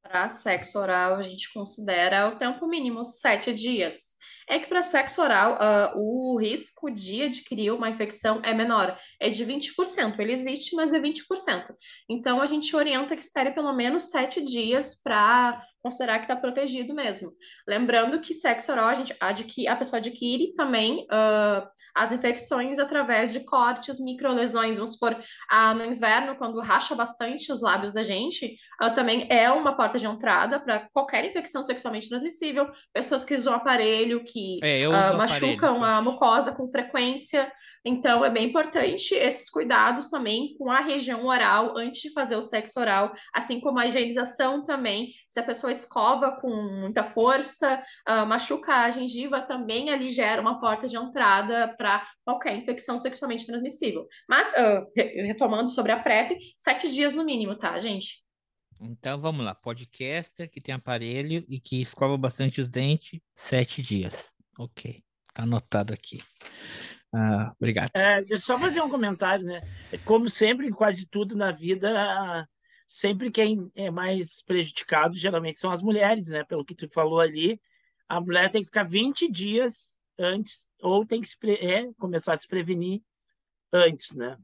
Para sexo oral, a gente considera o tempo mínimo sete dias é que para sexo oral uh, o risco de adquirir uma infecção é menor, é de 20%. Ele existe, mas é 20%. Então a gente orienta que espere pelo menos sete dias para considerar que está protegido mesmo. Lembrando que sexo oral a, gente adquire, a pessoa adquire também uh, as infecções através de cortes, microlesões. Vamos supor, uh, no inverno, quando racha bastante os lábios da gente, uh, também é uma porta de entrada para qualquer infecção sexualmente transmissível. Pessoas que usam aparelho, que que é, uh, machucam a mucosa com frequência. Então, é bem importante esses cuidados também com a região oral antes de fazer o sexo oral, assim como a higienização também. Se a pessoa escova com muita força, uh, machuca a gengiva, também ali gera uma porta de entrada para qualquer infecção sexualmente transmissível. Mas, uh, retomando sobre a PrEP, sete dias no mínimo, tá, gente? Então vamos lá, podcaster que tem aparelho e que escova bastante os dentes, sete dias. Ok, tá anotado aqui. Ah, obrigado. É, só fazer um comentário, né? Como sempre, em quase tudo na vida, sempre quem é mais prejudicado geralmente são as mulheres, né? Pelo que tu falou ali, a mulher tem que ficar 20 dias antes, ou tem que se, é, começar a se prevenir antes, né?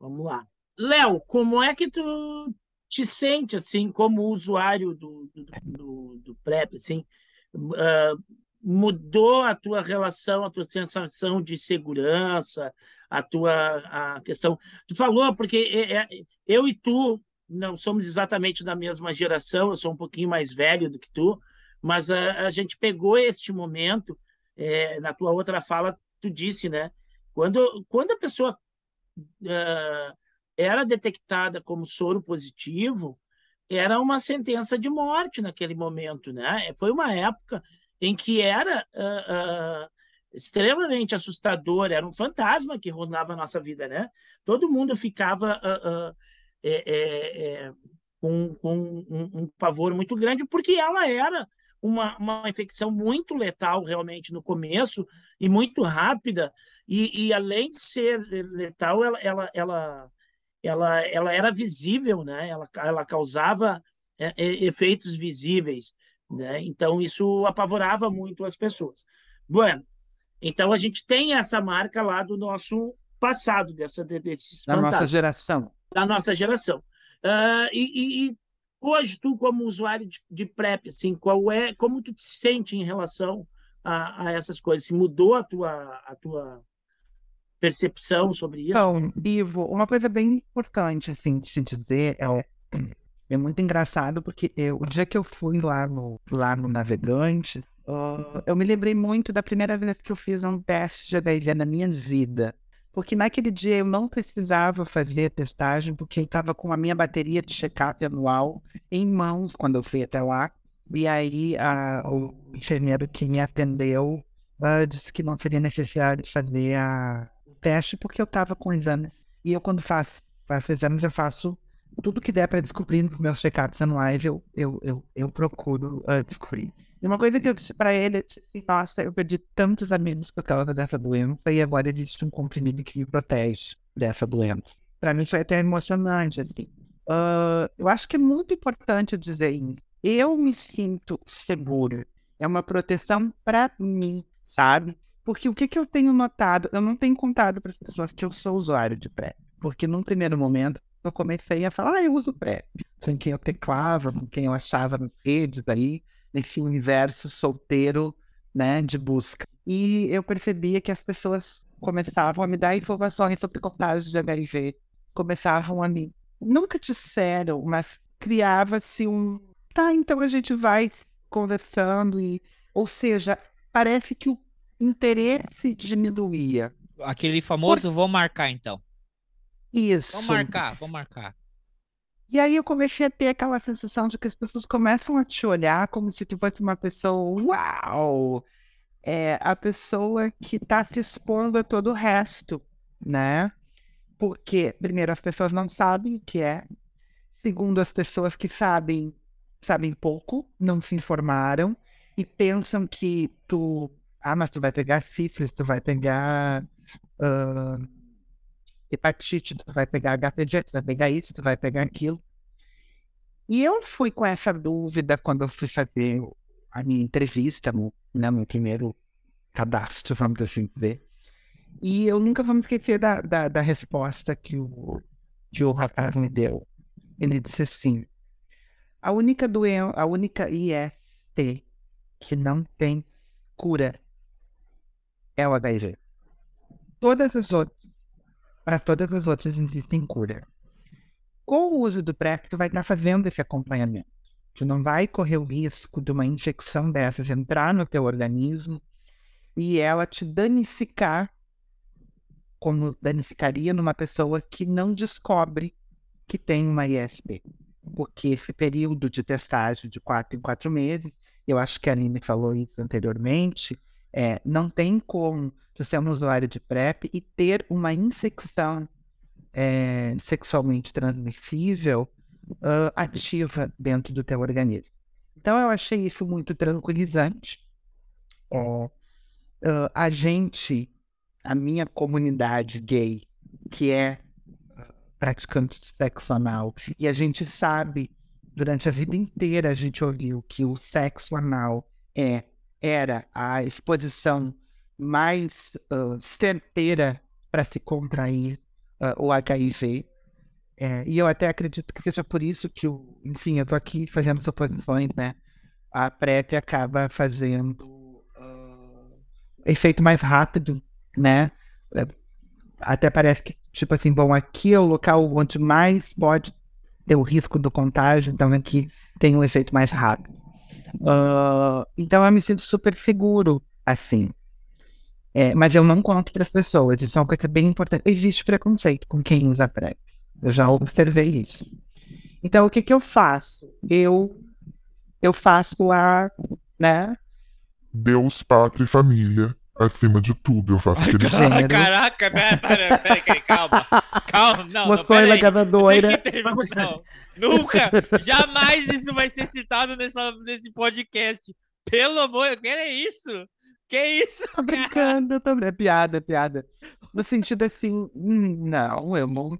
Vamos lá. Léo, como é que tu te sente, assim, como usuário do, do, do, do PrEP, assim? Uh, mudou a tua relação, a tua sensação de segurança, a tua a questão. Tu falou, porque é, é, eu e tu não somos exatamente da mesma geração, eu sou um pouquinho mais velho do que tu, mas a, a gente pegou este momento, é, na tua outra fala, tu disse, né? Quando, quando a pessoa uh, era detectada como soro positivo, era uma sentença de morte naquele momento, né? Foi uma época em que era uh, uh, extremamente assustador, era um fantasma que rondava a nossa vida, né? Todo mundo ficava uh, é, é, é, com, com um, um, pavor muito grande, porque ela era uma, uma infecção muito letal realmente no começo e muito rápida, e, e além de ser letal, ela, ela, ela, ela, ela era visível, né? Ela, ela causava é, é, efeitos visíveis. Né? Então, isso apavorava muito as pessoas. Bueno, então a gente tem essa marca lá do nosso passado, dessa, desses Da nossa geração. Da nossa geração. Uh, e, e, hoje, tu, como usuário de, de, PrEP, assim, qual é, como tu te sente em relação a, a essas coisas? Se mudou a tua, a tua percepção sobre isso? Então, Ivo, uma coisa bem importante, assim, de dizer é é muito engraçado porque eu, o dia que eu fui lá no, lá no Navegante, uh, eu me lembrei muito da primeira vez que eu fiz um teste de HIV na minha vida. Porque naquele dia eu não precisava fazer testagem, porque eu estava com a minha bateria de check-up anual em mãos quando eu fui até lá. E aí a, o enfermeiro que me atendeu uh, disse que não seria necessário fazer a, teste porque eu estava com exames. E eu, quando faço, faço exames, eu faço tudo que der para descobrir nos meus check-ups anuais, eu, eu, eu, eu procuro uh, descobrir. E uma coisa que eu disse para ele, eu disse assim, nossa, eu perdi tantos amigos por causa dessa doença e agora existe um comprimido que me protege dessa doença. Para mim foi até emocionante, assim. Uh, eu acho que é muito importante dizer isso. Eu me sinto seguro. É uma proteção para mim, sabe? Porque o que, que eu tenho notado, eu não tenho contado para as pessoas que eu sou usuário de PrEP. Porque num primeiro momento eu comecei a falar, ah, eu uso PrEP. Com quem eu teclava, com quem eu achava nas redes ali, nesse universo solteiro, né, de busca. E eu percebia que as pessoas começavam a me dar informações sobre contágio de HIV, começavam a me... Nunca disseram, mas criava-se um... Tá, então a gente vai conversando e... Ou seja, parece que o interesse diminuía. Aquele famoso, Por... vou marcar então. Isso. Vamos marcar, vamos marcar. E aí eu comecei a ter aquela sensação de que as pessoas começam a te olhar como se tu fosse uma pessoa, uau! É a pessoa que está se expondo a todo o resto, né? Porque, primeiro, as pessoas não sabem o que é. Segundo, as pessoas que sabem, sabem pouco, não se informaram e pensam que tu. Ah, mas tu vai pegar sífilis, tu vai pegar. Uh, hepatite, tu vai pegar HPV, tu vai pegar isso, tu vai pegar aquilo. E eu fui com essa dúvida quando eu fui fazer a minha entrevista, né, meu primeiro cadastro, vamos assim dizer. E eu nunca vou me esquecer da, da, da resposta que o, que o rapaz me deu. Ele disse assim: a única doença, a única IST que não tem cura é o HIV. Todas as outras para todas as outras existem cura. Com o uso do PrEP, tu vai estar fazendo esse acompanhamento. Tu não vai correr o risco de uma infecção dessas entrar no teu organismo e ela te danificar como danificaria numa pessoa que não descobre que tem uma IST. Porque esse período de testagem de quatro em quatro meses, eu acho que a Aline falou isso anteriormente, é, não tem como de ser um usuário de PrEP e ter uma infecção é, sexualmente transmissível uh, ativa dentro do teu organismo. Então eu achei isso muito tranquilizante. uh, a gente a minha comunidade gay, que é praticante de sexo anal, e a gente sabe, durante a vida inteira a gente ouviu que o sexo anal é, era a exposição mais uh, certeira para se contrair uh, o HIV. É, e eu até acredito que seja por isso que, o, enfim, eu estou aqui fazendo suposições, né? A PrEP acaba fazendo uh, efeito mais rápido, né? É, até parece que, tipo assim, bom, aqui é o local onde mais pode ter o risco do contágio, então aqui tem um efeito mais rápido. Uh, então eu me sinto super seguro, assim. É, mas eu não conto para as pessoas, isso é uma coisa bem importante. Existe preconceito com quem usa PrEP. Eu já observei isso. Então, o que, que eu faço? Eu, eu faço a, né? Deus, pátria e família, acima de tudo. Eu faço aquele gênero. Caraca, pera, pera, pera, pera, calma. Calma, não, Uma não, pera aí. é doida. Não, Nunca, jamais isso vai ser citado nessa, nesse podcast. Pelo amor, que é isso? Que isso? Tô brincando, tô brincando. É piada, é piada. No sentido assim, hum, não, eu não.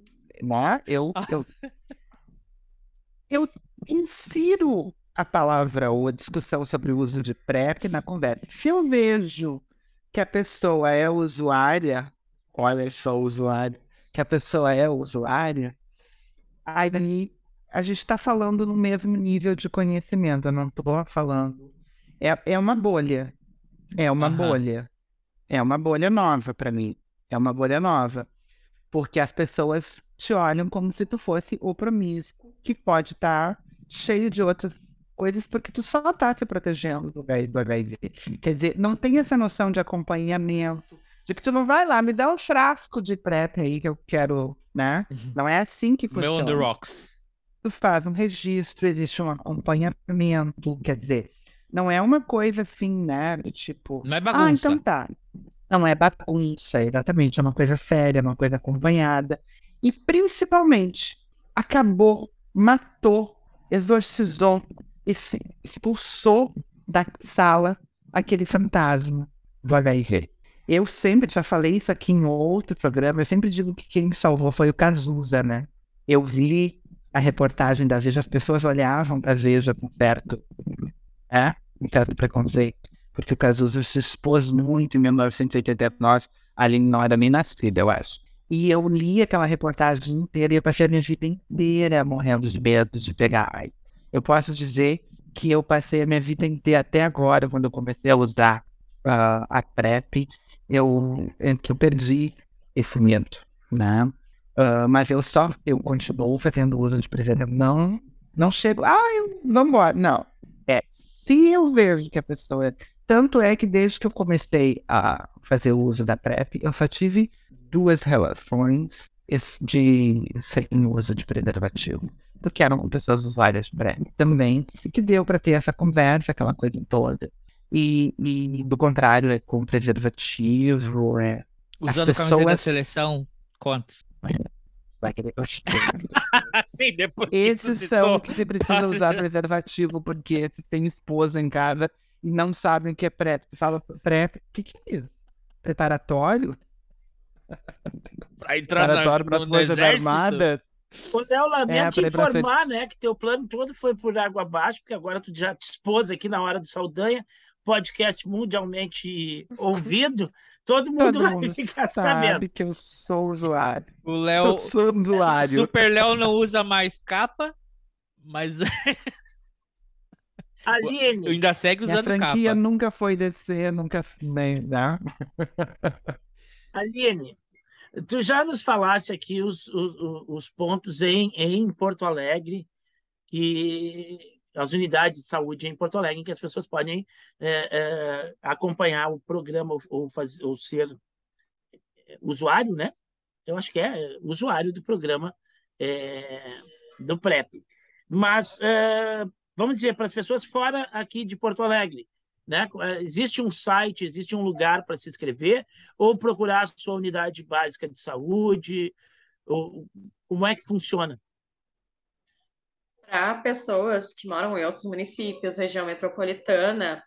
Né? Eu, eu, eu insiro a palavra ou a discussão sobre o uso de PrEP na conversa. Se eu vejo que a pessoa é usuária, olha só o usuário, que a pessoa é usuária, aí a gente está falando no mesmo nível de conhecimento. Eu não estou falando. É, é uma bolha. É uma Aham. bolha. É uma bolha nova para mim. É uma bolha nova. Porque as pessoas te olham como se tu fosse o promíscuo, que pode estar cheio de outras coisas, porque tu só tá se protegendo do HIV. Quer dizer, não tem essa noção de acompanhamento, de que tu não vai lá, me dá um frasco de PrEP aí que eu quero, né? Não é assim que Meu on funciona the rocks. tu faz um registro, existe um acompanhamento, quer dizer, não é uma coisa assim, né? do Tipo, Não é ah, bagunça. então tá. Não é bagunça, exatamente, é uma coisa séria, é uma coisa acompanhada. E principalmente, acabou, matou, exorcizou expulsou da sala aquele fantasma do HIV. Eu sempre já falei isso aqui em outro programa, eu sempre digo que quem me salvou foi o Cazuza, né? Eu vi a reportagem da Veja, as pessoas olhavam para a Veja com certo, é, com certo preconceito, porque o Cazuza se expôs muito em 1989, ali não era nem nascida, eu acho. E eu li aquela reportagem inteira e eu passei a minha vida inteira morrendo de medo de pegar AIDS. Eu posso dizer que eu passei a minha vida inteira até agora, quando eu comecei a usar ah, a PrEP, eu, eu, perdi esse medo, né? Ah, mas eu só, eu continuo fazendo uso de preservativo. Não, não chego, ah, vamos embora. Não. É, se eu vejo que a pessoa. Tanto é que desde que eu comecei a fazer o uso da PrEP, eu só tive duas relações es- de sem uso de preservativo. Porque eram com pessoas usuárias de PrEP também, que deu para ter essa conversa, aquela coisa toda. E, e do contrário, é com preservativo, é. Usando a camiseta da pessoas- seleção, quantos? Vai querer. Sim, depois que Esses são que você precisa usar preservativo, porque esses têm esposa em casa e não sabem o que é PrEP. Você fala PrEP, o que, que é isso? Preparatório? Pra entrar Preparatório para as Forças exército. Armadas? Ô, Léo, lamento É, informar, né, que teu plano todo foi por água abaixo, porque agora tu já te expôs aqui na hora do Saldanha, podcast mundialmente ouvido, todo mundo Todo vai mundo ficar sabendo. sabe que eu sou usuário. O Eu Léo. sou usuário. Super Léo não usa mais capa, mas Aline, ainda segue Minha usando franquia capa. nunca foi descer, nunca. Nem, né? Aline, tu já nos falaste aqui os, os, os pontos em, em Porto Alegre, que as unidades de saúde em Porto Alegre, em que as pessoas podem é, é, acompanhar o programa ou, faz, ou ser usuário, né? Eu acho que é, é usuário do programa é, do PrEP. Mas é, vamos dizer para as pessoas fora aqui de Porto Alegre, né? Existe um site, existe um lugar para se inscrever ou procurar a sua unidade básica de saúde? Ou, como é que funciona? Para pessoas que moram em outros municípios, região metropolitana,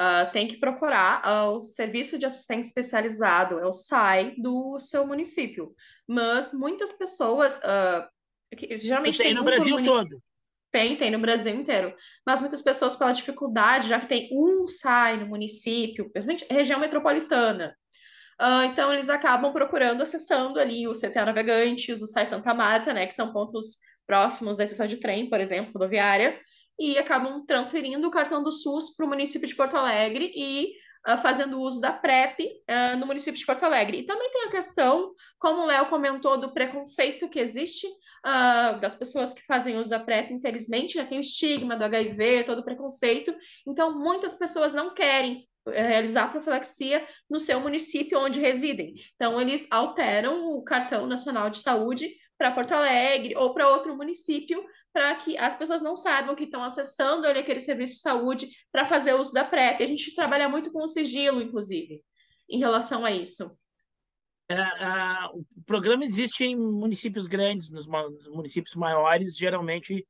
uh, tem que procurar uh, o serviço de assistente especializado, é o SAI do seu município. Mas muitas pessoas, uh, que, geralmente tem, tem no um Brasil todo. Tem, tem no Brasil inteiro. Mas muitas pessoas, pela dificuldade, já que tem um SAI no município, principalmente região metropolitana, Uh, então, eles acabam procurando, acessando ali o CTA Navegantes, o SAI Santa Marta, né, que são pontos próximos da estação de trem, por exemplo, rodoviária, e acabam transferindo o cartão do SUS para o município de Porto Alegre e fazendo uso da PrEP uh, no município de Porto Alegre. E também tem a questão, como o Léo comentou, do preconceito que existe uh, das pessoas que fazem uso da PrEP, infelizmente, né, tem o estigma do HIV, todo o preconceito. Então, muitas pessoas não querem eh, realizar profilaxia no seu município onde residem. Então, eles alteram o cartão nacional de saúde para Porto Alegre ou para outro município, para que as pessoas não saibam que estão acessando ali aquele serviço de saúde para fazer uso da PrEP. A gente trabalha muito com o sigilo, inclusive, em relação a isso. É, é, o programa existe em municípios grandes, nos, nos municípios maiores, geralmente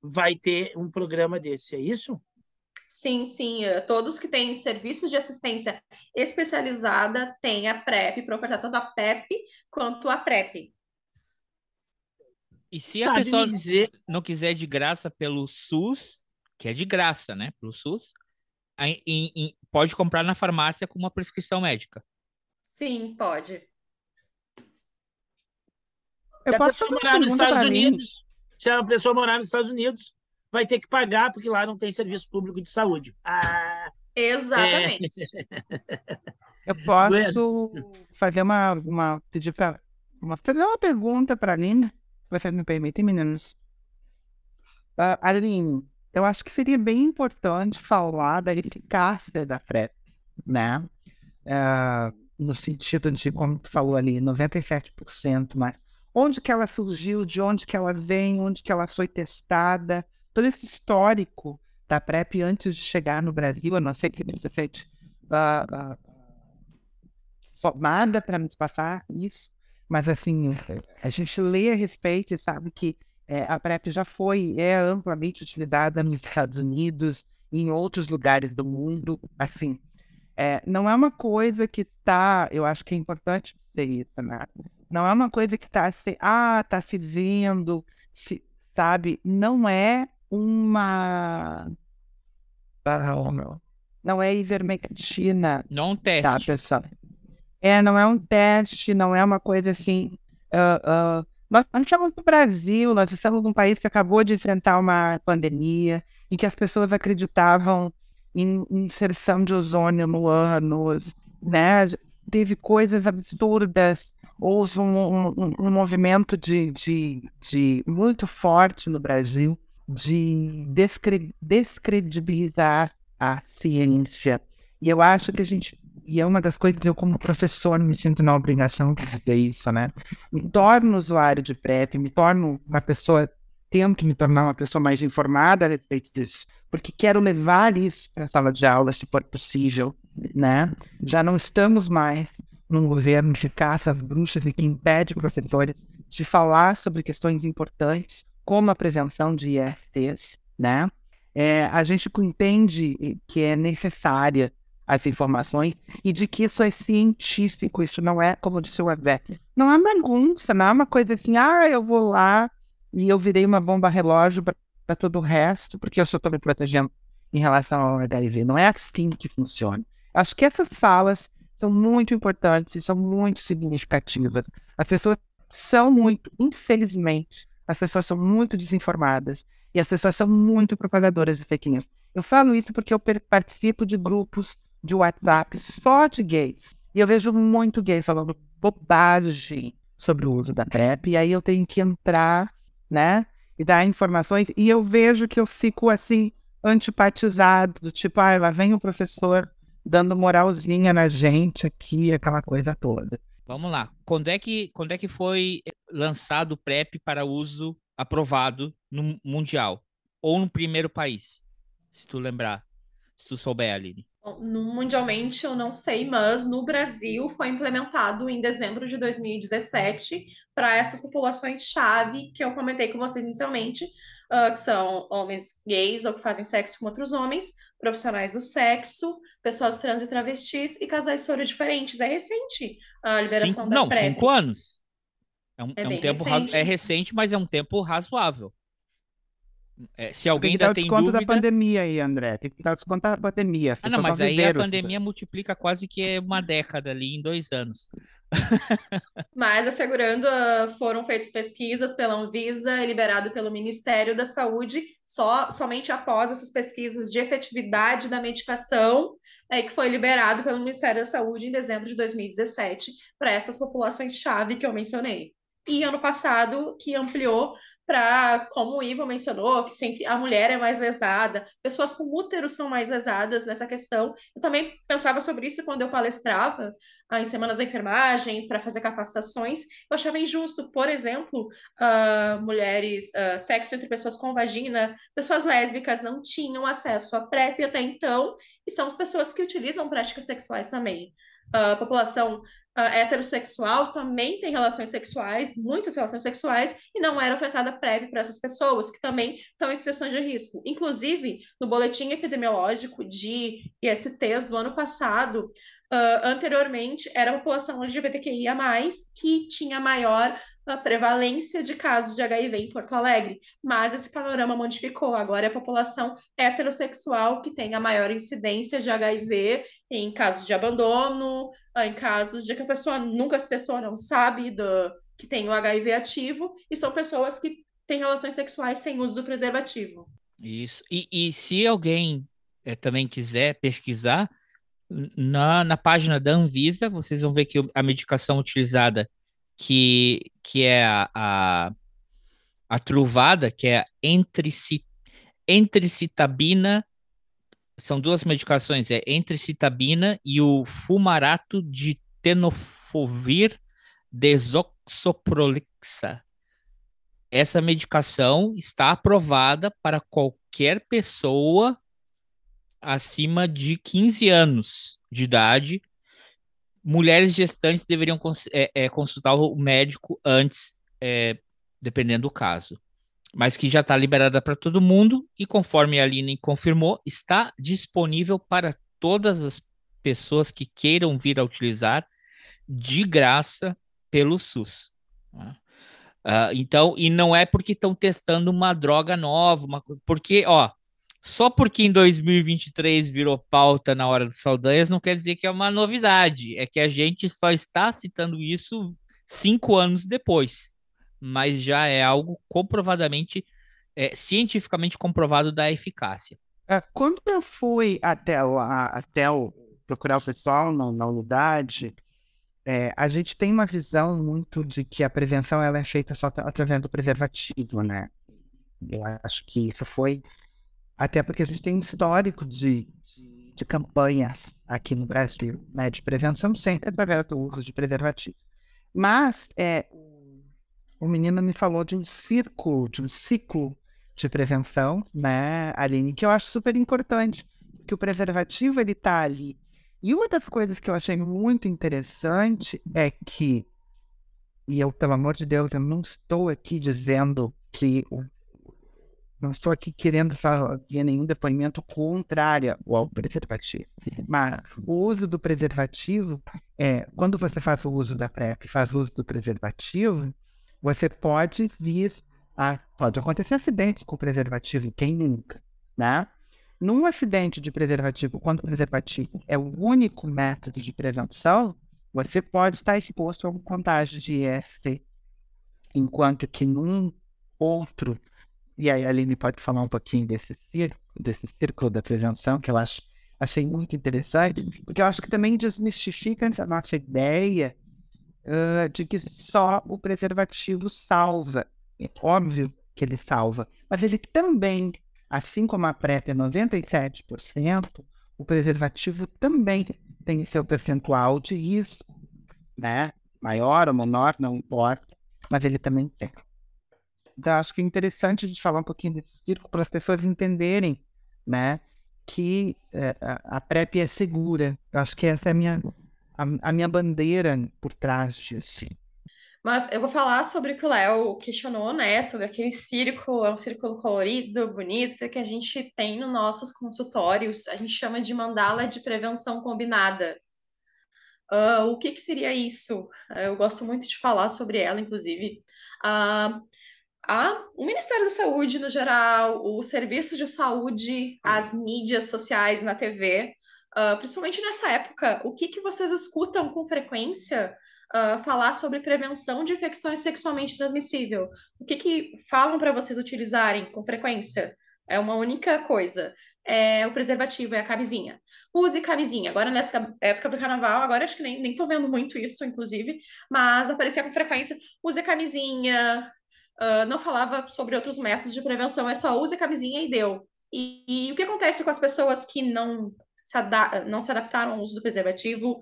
vai ter um programa desse, é isso? Sim, sim. Eh, todos que têm serviços de assistência especializada têm a PrEP para ofertar tanto a PEP quanto a PrEP. E se a Sabe pessoa dizer... não quiser de graça pelo SUS, que é de graça, né? Pelo SUS, em, em, pode comprar na farmácia com uma prescrição médica. Sim, pode. Eu se posso morar nos Estados Unidos, se a pessoa morar nos Estados Unidos, vai ter que pagar, porque lá não tem serviço público de saúde. Ah, Exatamente. É... Eu posso fazer uma, uma pedir para uma, fazer uma pergunta para a Nina? Vocês me permitem, meninos? Uh, Aline, eu acho que seria bem importante falar da eficácia da PrEP, né? Uh, no sentido de, como tu falou ali, 97%, mas onde que ela surgiu, de onde que ela vem, onde que ela foi testada, todo esse histórico da PrEP antes de chegar no Brasil, eu não sei que você sente uh, uh, formada para nos passar isso, mas, assim, a gente lê a respeito e sabe que é, a PrEP já foi, é amplamente utilizada nos Estados Unidos e em outros lugares do mundo. Assim, é, não é uma coisa que tá, eu acho que é importante ser isso, né? Não é uma coisa que tá se, ah, tá se vendo, se, sabe? Não é uma. Não é ivermectina. Não um teste. Tá, pessoal? É, não é um teste, não é uma coisa assim. Uh, uh, nós, nós estamos no Brasil, nós estamos num país que acabou de enfrentar uma pandemia em que as pessoas acreditavam em inserção de ozônio no ânus, né? Teve coisas absurdas, houve um, um, um movimento de, de, de, muito forte no Brasil de descre descredibilizar a ciência. E eu acho que a gente e é uma das coisas que eu, como professor, me sinto na obrigação de dizer isso, né? Me torno usuário de PrEP, me torno uma pessoa, tento me tornar uma pessoa mais informada a respeito disso, porque quero levar isso para a sala de aula, se for possível, né? Já não estamos mais num governo que caça as bruxas e que impede professores de falar sobre questões importantes, como a prevenção de ISTs, né? É, a gente entende que é necessária as informações e de que isso é científico, isso não é, como disse o André, não é bagunça, não é uma coisa assim, ah, eu vou lá e eu virei uma bomba relógio para todo o resto, porque eu só estou me protegendo em relação ao HIV. Não é assim que funciona. Acho que essas falas são muito importantes e são muito significativas. As pessoas são muito, infelizmente, as pessoas são muito desinformadas e as pessoas são muito propagadoras de fake news. Eu falo isso porque eu participo de grupos de WhatsApp só de gays. E eu vejo muito gay falando bobagem sobre o uso da PrEP. E aí eu tenho que entrar, né? E dar informações. E eu vejo que eu fico assim, antipatizado, do tipo, ah, lá vem o professor dando moralzinha na gente aqui, aquela coisa toda. Vamos lá. Quando é que, quando é que foi lançado o PrEP para uso aprovado no mundial? Ou no primeiro país? Se tu lembrar. Se tu souber, Aline. Mundialmente eu não sei, mas no Brasil foi implementado em dezembro de 2017 para essas populações-chave que eu comentei com vocês inicialmente, uh, que são homens gays ou que fazem sexo com outros homens, profissionais do sexo, pessoas trans e travestis e casais soro diferentes. É recente a liberação cinco, da Não, PrEP. cinco anos. É um, É é um tempo razo- recente. é recente, mas é um tempo razoável. É, se Tem alguém que dar o tem desconto dúvida. da pandemia aí, André. Tem que dar o desconto da pandemia. Ah, não, mas aí a viveram isso pandemia multiplica quase que uma década ali em dois anos. Mas assegurando, ah, foram feitas pesquisas pela Anvisa e liberado pelo Ministério da Saúde, só somente após essas pesquisas de efetividade da medicação, é que foi liberado pelo Ministério da Saúde em dezembro de 2017 para essas populações-chave que eu mencionei. E ano passado, que ampliou para, como o Ivo mencionou, que sempre a mulher é mais lesada, pessoas com útero são mais lesadas nessa questão. Eu também pensava sobre isso quando eu palestrava ah, em semanas da enfermagem para fazer capacitações. Eu achava injusto, por exemplo, ah, mulheres, ah, sexo entre pessoas com vagina, pessoas lésbicas não tinham acesso à PrEP até então, e são pessoas que utilizam práticas sexuais também. A população ah, heterossexual também tem relações sexuais, muitas relações sexuais, e não era ofertada PrEP para essas pessoas, que também estão em situações de risco. Inclusive, no boletim epidemiológico de ISTs do ano passado, ah, anteriormente era a população LGBTQIA+, que tinha maior ah, prevalência de casos de HIV em Porto Alegre. Mas esse panorama modificou. Agora é a população heterossexual que tem a maior incidência de HIV em casos de abandono, em casos de que a pessoa nunca se testou, não sabe do, que tem o HIV ativo, e são pessoas que têm relações sexuais sem uso do preservativo. Isso. E, e se alguém eh, também quiser pesquisar, na, na página da Anvisa, vocês vão ver que a medicação utilizada, que, que é a, a, a truvada, que é a entrici, entricitabina, são duas medicações, é entricitabina e o fumarato de tenofovir desoxoprolixa. Essa medicação está aprovada para qualquer pessoa acima de 15 anos de idade. Mulheres gestantes deveriam cons- é, é, consultar o médico antes, é, dependendo do caso. Mas que já está liberada para todo mundo e, conforme a Aline confirmou, está disponível para todas as pessoas que queiram vir a utilizar de graça pelo SUS. né? Ah, então, e não é porque estão testando uma droga nova, uma porque, ó, só porque em 2023 virou pauta na hora dos Saldanhas não quer dizer que é uma novidade, é que a gente só está citando isso cinco anos depois, mas já é algo comprovadamente, é, cientificamente comprovado da eficácia. É, quando eu fui até lá, até o, procurar o pessoal na, na unidade, é, a gente tem uma visão muito de que a prevenção ela é feita só tra- através do preservativo, né? Eu acho que isso foi até porque a gente tem um histórico de, de campanhas aqui no Brasil, né, de prevenção sempre através do uso de preservativo. Mas é, o menino me falou de um círculo, de um ciclo de prevenção, né, Aline, que eu acho super importante, que o preservativo ele tá ali. E uma das coisas que eu achei muito interessante é que, e eu, pelo amor de Deus, eu não estou aqui dizendo que o não estou aqui querendo fazer nenhum depoimento contrário ao preservativo. Mas o uso do preservativo, é, quando você faz o uso da PrEP, faz uso do preservativo, você pode vir a. Pode acontecer acidentes com preservativo, quem nunca, né? Num acidente de preservativo, quando o preservativo é o único método de prevenção, você pode estar exposto a um contágio de IST. Enquanto que num outro e aí a Aline pode falar um pouquinho desse círculo, desse círculo da prevenção, que eu acho, achei muito interessante, porque eu acho que também desmistifica essa nossa ideia ah, de que só o preservativo salva. É óbvio que ele salva, mas ele também, assim como a PrEP é 97%, o preservativo também tem seu percentual de risco, né? Maior ou menor, não importa, mas ele também tem. Então, acho que é interessante a gente falar um pouquinho desse círculo para as pessoas entenderem, né, que eh, a, a PrEP é segura. Eu acho que essa é a minha, a, a minha bandeira por trás disso. Mas eu vou falar sobre o que o Léo questionou, né? Sobre aquele círculo, é um círculo colorido, bonito, que a gente tem nos nossos consultórios. A gente chama de mandala de prevenção combinada. Uh, o que, que seria isso? Eu gosto muito de falar sobre ela, inclusive. Uh, a, o Ministério da Saúde, no geral, o serviço de saúde, as mídias sociais na TV, uh, principalmente nessa época, o que, que vocês escutam com frequência uh, falar sobre prevenção de infecções sexualmente transmissíveis? O que, que falam para vocês utilizarem com frequência? É uma única coisa. É o preservativo, é a camisinha. Use camisinha. Agora, nessa época do carnaval, agora acho que nem, nem tô vendo muito isso, inclusive, mas aparecia com frequência. Use camisinha. Uh, não falava sobre outros métodos de prevenção, é só use camisinha e deu. E, e o que acontece com as pessoas que não se, não se adaptaram ao uso do preservativo?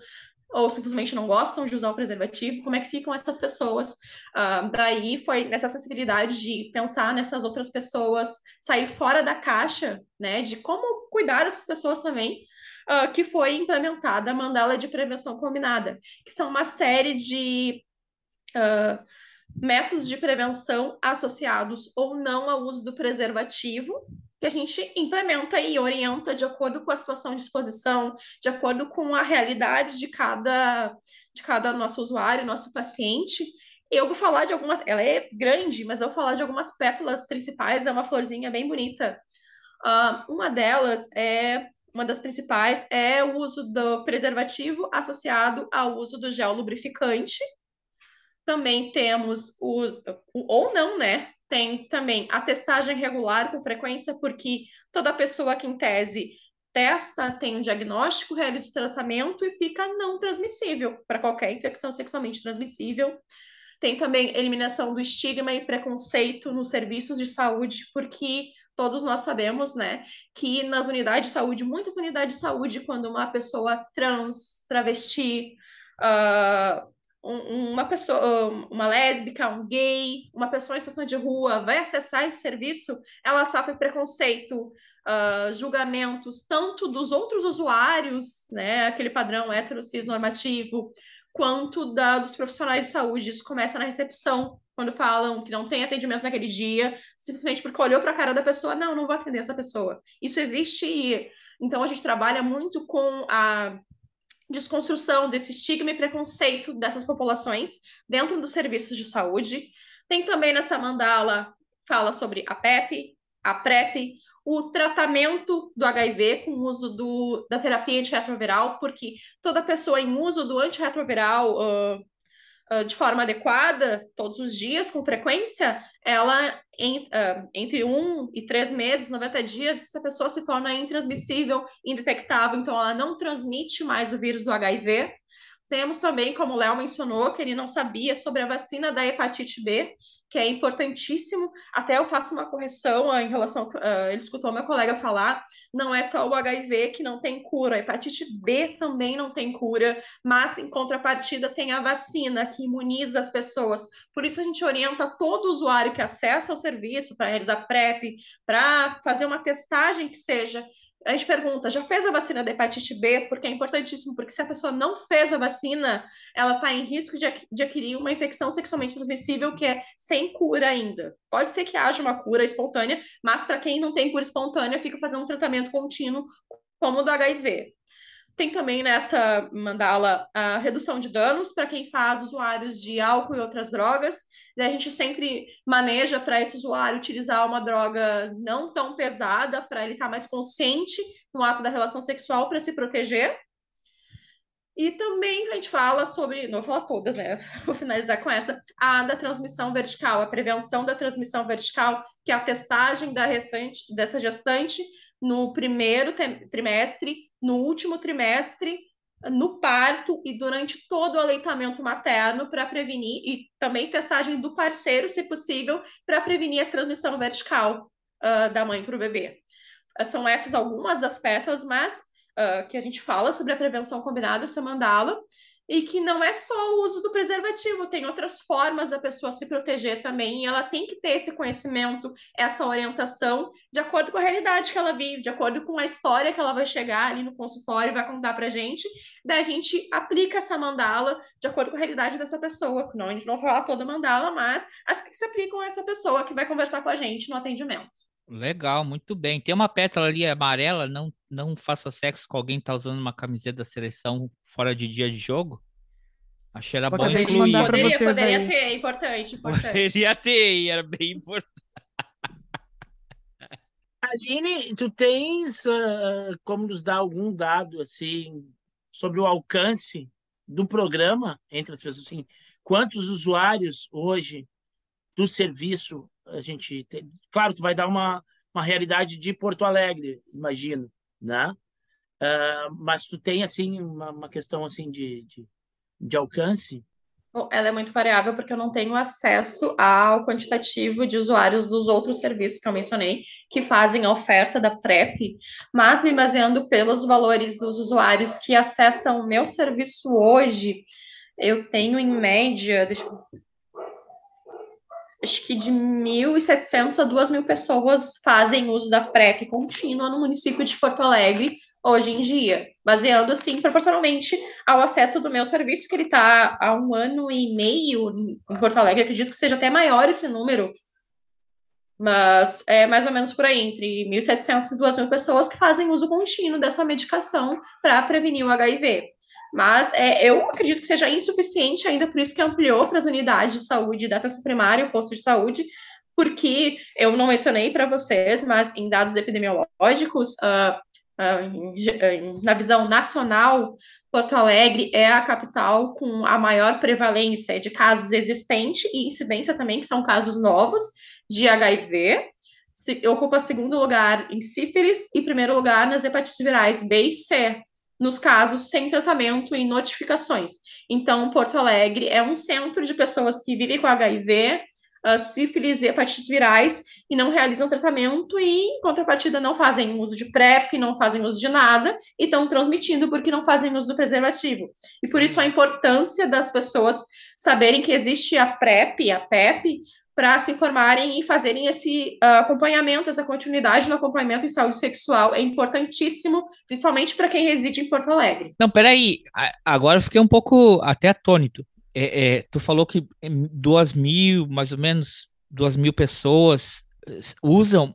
ou simplesmente não gostam de usar o preservativo, como é que ficam essas pessoas? Uh, daí foi nessa sensibilidade de pensar nessas outras pessoas, sair fora da caixa, né, de como cuidar dessas pessoas também, uh, que foi implementada a mandala de prevenção combinada, que são uma série de uh, métodos de prevenção associados ou não ao uso do preservativo, que a gente implementa e orienta de acordo com a situação de exposição, de acordo com a realidade de cada, de cada nosso usuário, nosso paciente. Eu vou falar de algumas, ela é grande, mas eu vou falar de algumas pétalas principais, é uma florzinha bem bonita. Uh, uma delas é, uma das principais é o uso do preservativo associado ao uso do gel lubrificante. Também temos os, ou não, né? Tem também a testagem regular com frequência, porque toda pessoa que, em tese, testa, tem um diagnóstico, realiza tratamento e fica não transmissível para qualquer infecção sexualmente transmissível. Tem também eliminação do estigma e preconceito nos serviços de saúde, porque todos nós sabemos, né, que nas unidades de saúde, muitas unidades de saúde, quando uma pessoa trans, travesti, uh, uma pessoa, uma lésbica, um gay, uma pessoa em situação de rua vai acessar esse serviço, ela sofre preconceito, uh, julgamentos, tanto dos outros usuários, né, aquele padrão hétero cis normativo, quanto da, dos profissionais de saúde. Isso começa na recepção, quando falam que não tem atendimento naquele dia, simplesmente porque olhou para a cara da pessoa, não, não vou atender essa pessoa. Isso existe e então a gente trabalha muito com a desconstrução desse estigma e preconceito dessas populações dentro dos serviços de saúde. Tem também nessa mandala, fala sobre a PEP, a PrEP, o tratamento do HIV com o uso do, da terapia antirretroviral, porque toda pessoa em uso do antirretroviral uh, uh, de forma adequada, todos os dias, com frequência, ela, em, uh, entre um e três meses, 90 dias, essa pessoa se torna intransmissível, indetectável, então ela não transmite mais o vírus do HIV. Temos também, como o Léo mencionou, que ele não sabia sobre a vacina da hepatite B, que é importantíssimo. Até eu faço uma correção em relação. Uh, ele escutou meu colega falar, não é só o HIV que não tem cura, a hepatite B também não tem cura, mas em contrapartida tem a vacina que imuniza as pessoas. Por isso a gente orienta todo usuário que acessa o serviço para realizar PrEP, para fazer uma testagem que seja a gente pergunta, já fez a vacina da hepatite B? Porque é importantíssimo, porque se a pessoa não fez a vacina, ela está em risco de, de adquirir uma infecção sexualmente transmissível que é sem cura ainda. Pode ser que haja uma cura espontânea, mas para quem não tem cura espontânea, fica fazendo um tratamento contínuo, como o do HIV. Tem também nessa mandala a redução de danos para quem faz usuários de álcool e outras drogas. a gente sempre maneja para esse usuário utilizar uma droga não tão pesada, para ele estar tá mais consciente no ato da relação sexual para se proteger. E também a gente fala sobre, não vou falar todas, né? Vou finalizar com essa, a da transmissão vertical, a prevenção da transmissão vertical, que é a testagem da restante, dessa gestante no primeiro trimestre no último trimestre, no parto e durante todo o aleitamento materno para prevenir, e também testagem do parceiro, se possível, para prevenir a transmissão vertical uh, da mãe para o bebê. Uh, são essas algumas das pétalas, mas uh, que a gente fala sobre a prevenção combinada, essa mandala. E que não é só o uso do preservativo, tem outras formas da pessoa se proteger também, e ela tem que ter esse conhecimento, essa orientação, de acordo com a realidade que ela vive, de acordo com a história que ela vai chegar ali no consultório e vai contar pra gente, daí a gente aplica essa mandala de acordo com a realidade dessa pessoa, não, a gente não vai falar toda mandala, mas as que se aplicam a essa pessoa que vai conversar com a gente no atendimento. Legal, muito bem. Tem uma pétala ali amarela, não, não faça sexo com alguém que tá usando uma camiseta da seleção fora de dia de jogo? Achei era bom incluir. Poderia, poderia ter, é importante, importante. Poderia ter, e era bem importante. Aline, tu tens ah, como nos dar algum dado assim sobre o alcance do programa entre as pessoas? Assim, quantos usuários hoje do serviço a gente tem? Claro, tu vai dar uma, uma realidade de Porto Alegre, imagino, né? Ah, mas tu tem assim uma, uma questão assim de, de, de alcance? Bom, ela é muito variável porque eu não tenho acesso ao quantitativo de usuários dos outros serviços que eu mencionei, que fazem a oferta da PrEP, mas me baseando pelos valores dos usuários que acessam o meu serviço hoje, eu tenho em média, deixa. Acho que de 1.700 a 2.000 pessoas fazem uso da PrEP contínua no município de Porto Alegre hoje em dia, baseando assim proporcionalmente ao acesso do meu serviço, que ele está há um ano e meio em Porto Alegre, acredito que seja até maior esse número, mas é mais ou menos por aí, entre 1.700 e 2.000 pessoas que fazem uso contínuo dessa medicação para prevenir o HIV. Mas é, eu acredito que seja insuficiente ainda, por isso que ampliou para as unidades de saúde da atenção primária, o posto de saúde, porque eu não mencionei para vocês, mas em dados epidemiológicos, uh, uh, na visão nacional, Porto Alegre é a capital com a maior prevalência de casos existentes e incidência também, que são casos novos de HIV. Se, ocupa segundo lugar em sífilis e primeiro lugar nas hepatites virais B e C, nos casos sem tratamento e notificações. Então, Porto Alegre é um centro de pessoas que vivem com HIV, uh, sífilis e hepatites virais e não realizam tratamento e, em contrapartida, não fazem uso de PrEP, não fazem uso de nada e estão transmitindo porque não fazem uso do preservativo. E por isso a importância das pessoas saberem que existe a PrEP a PEP para se informarem e fazerem esse uh, acompanhamento, essa continuidade no acompanhamento em saúde sexual é importantíssimo, principalmente para quem reside em Porto Alegre. Não, peraí, agora eu fiquei um pouco até atônito. É, é, tu falou que em duas mil, mais ou menos, duas mil pessoas usam,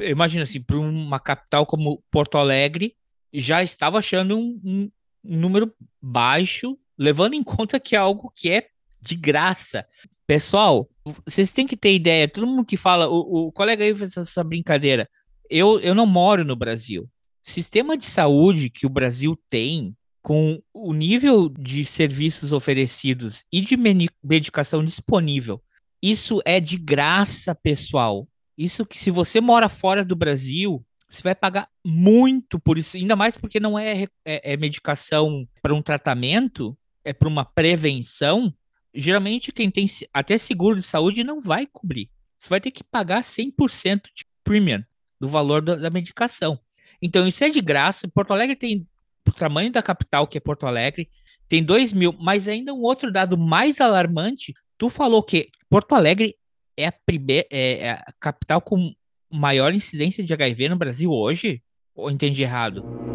imagina assim, para uma capital como Porto Alegre, já estava achando um, um- um número baixo, levando em conta que é algo que é de graça. Pessoal, vocês têm que ter ideia, todo mundo que fala, o, o colega aí fez essa brincadeira, eu, eu não moro no Brasil. Sistema de saúde que o Brasil tem, com o nível de serviços oferecidos e de medicação disponível, isso é de graça, pessoal. Isso que se você mora fora do Brasil, você vai pagar muito por isso, ainda mais porque não é, é, é medicação para um tratamento, é para uma prevenção. Geralmente, quem tem até seguro de saúde não vai cobrir. Você vai ter que pagar 100% de premium do valor da, da medicação. Então, isso é de graça. Porto Alegre tem o tamanho da capital, que é Porto Alegre, tem 2 mil, mas ainda um outro dado mais alarmante, tu falou que Porto Alegre é a primeira, é a capital com maior incidência de HIV no Brasil hoje? Ou entendi errado?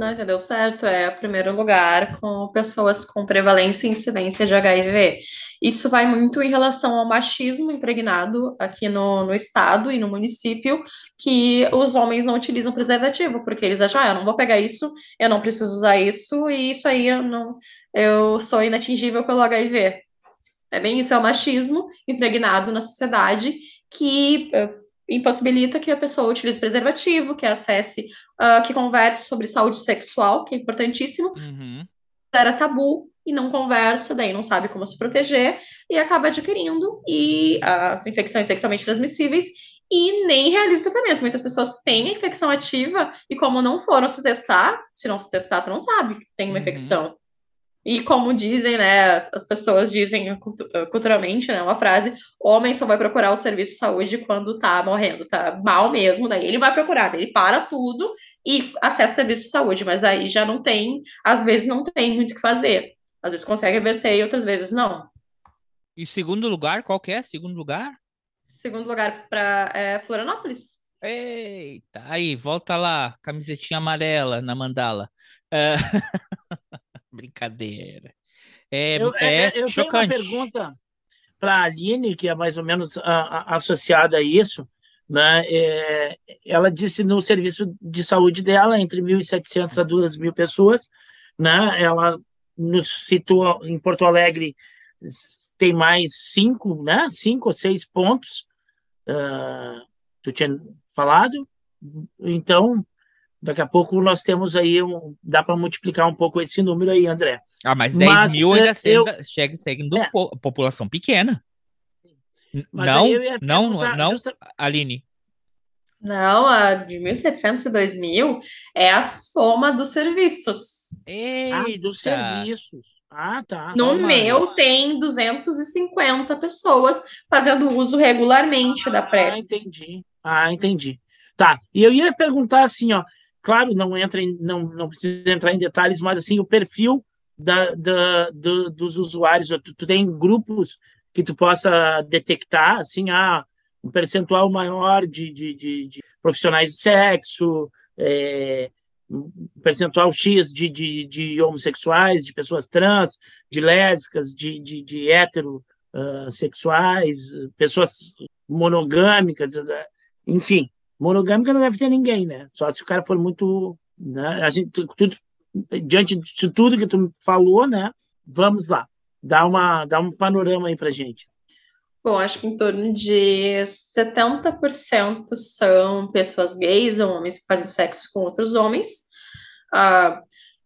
Não, entendeu certo? É o primeiro lugar com pessoas com prevalência e incidência de HIV. Isso vai muito em relação ao machismo impregnado aqui no, no estado e no município, que os homens não utilizam preservativo, porque eles acham, ah, eu não vou pegar isso, eu não preciso usar isso, e isso aí eu não, eu sou inatingível pelo HIV. É bem isso, é o machismo impregnado na sociedade que eh, impossibilita que a pessoa utilize preservativo, que acesse, ah, que converse sobre saúde sexual, que é importantíssimo, Uhum. era tabu e não conversa, daí não sabe como se proteger e acaba adquirindo e as infecções sexualmente transmissíveis e nem realiza tratamento. Muitas pessoas têm a infecção ativa e como não foram se testar, se não se testar, tu não sabe que tem uma Uhum. infecção. E como dizem, né, as, as pessoas dizem cultu- culturalmente, né, uma frase, homem só vai procurar o serviço de saúde quando tá morrendo, tá mal mesmo, daí ele vai procurar, daí ele para tudo e acessa o serviço de saúde, mas aí já não tem, às vezes não tem muito o que fazer. Às vezes consegue reverter e outras vezes não. E segundo lugar, qual que é? Segundo lugar? Segundo lugar para Florianópolis. Eita, aí, volta lá, camisetinha amarela na mandala. É, Brincadeira. É, Eu, é é- eu tenho uma chocante. pergunta para a Aline, que é mais ou menos a- a- associada a isso. Né? É, ela disse no serviço de saúde dela, entre 1.700 a 2.000 pessoas. Né? Ela nos citou em Porto Alegre, tem mais cinco, né? cinco ou seis pontos. ah, tu tinha falado. Então, daqui a pouco nós temos aí, um, dá para multiplicar um pouco esse número aí, André. Ah, mas 10 Mas, mil é, ainda eu- chega, chega seguindo É. po- população pequena. Mas não, aí eu ia não, não, justa- Aline. Não, a de 1.700 e 2.000 é a soma dos serviços. Ah, dos serviços. Ah, tá. No Calma. meu tem 250 pessoas fazendo uso regularmente da Ah, PrEP. entendi. Ah, entendi. Tá. E eu ia perguntar assim, ó. Claro, não entra em, não, não precisa entrar em detalhes, mas assim, o perfil da, da, do- dos usuários. Tu, tu tem grupos que tu possa detectar, assim, ah, um percentual maior de, de, de, de profissionais de sexo, é, um percentual X de, de, de homossexuais, de pessoas trans, de lésbicas, de, de, de hétero, ah, pessoas monogâmicas, enfim, monogâmica não deve ter ninguém, né? Só se o cara for muito, né? A gente, tu- tudo, diante de tudo que tu falou, né? Vamos lá, dá uma, dá um panorama aí pra gente. Bom, acho que em torno de 70% são pessoas gays ou homens que fazem sexo com outros homens. Ah,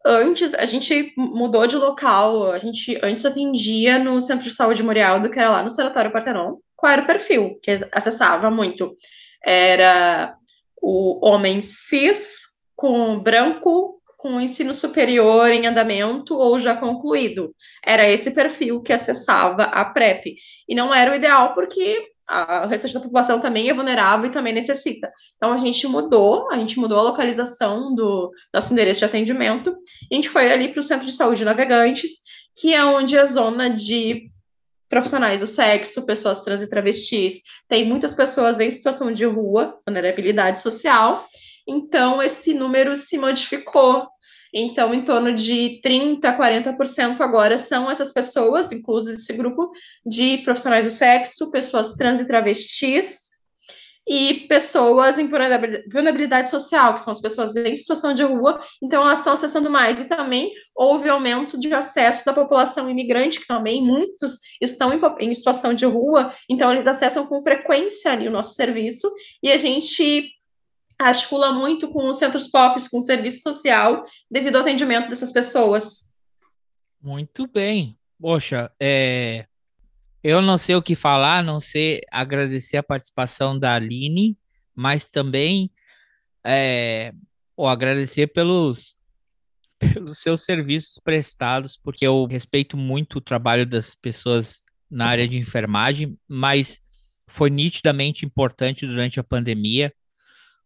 antes, a gente mudou de local, a gente antes atendia no Centro de Saúde Morialdo, que era lá no Sanatório Partenon. Qual era o perfil que acessava muito? Era o homem cis, com branco, com ensino superior em andamento ou já concluído. Era esse perfil que acessava a PrEP. E não era o ideal, porque a- restante da população também é vulnerável e também necessita. Então a gente mudou, a gente mudou a localização do nosso endereço de atendimento, a gente foi ali para o Centro de Saúde Navegantes, que é onde a zona de profissionais do sexo, pessoas trans e travestis, tem muitas pessoas em situação de rua, vulnerabilidade social, então esse número se modificou. Então, em torno de 30%, 40% agora são essas pessoas, inclusive esse grupo de profissionais do sexo, pessoas trans e travestis, e pessoas em vulnerabilidade social, que são as pessoas em situação de rua, então elas estão acessando mais. E também houve aumento de acesso da população imigrante, que também muitos estão em, em situação de rua, então eles acessam com frequência ali o nosso serviço, e a gente articula muito com os centros POPs, com o serviço social, devido ao atendimento dessas pessoas. Muito bem. Poxa, é, eu não sei o que falar, a não sei agradecer a participação da Aline, mas também é, ou agradecer pelos, pelos seus serviços prestados, porque eu respeito muito o trabalho das pessoas na área de enfermagem, mas foi nitidamente importante durante a pandemia.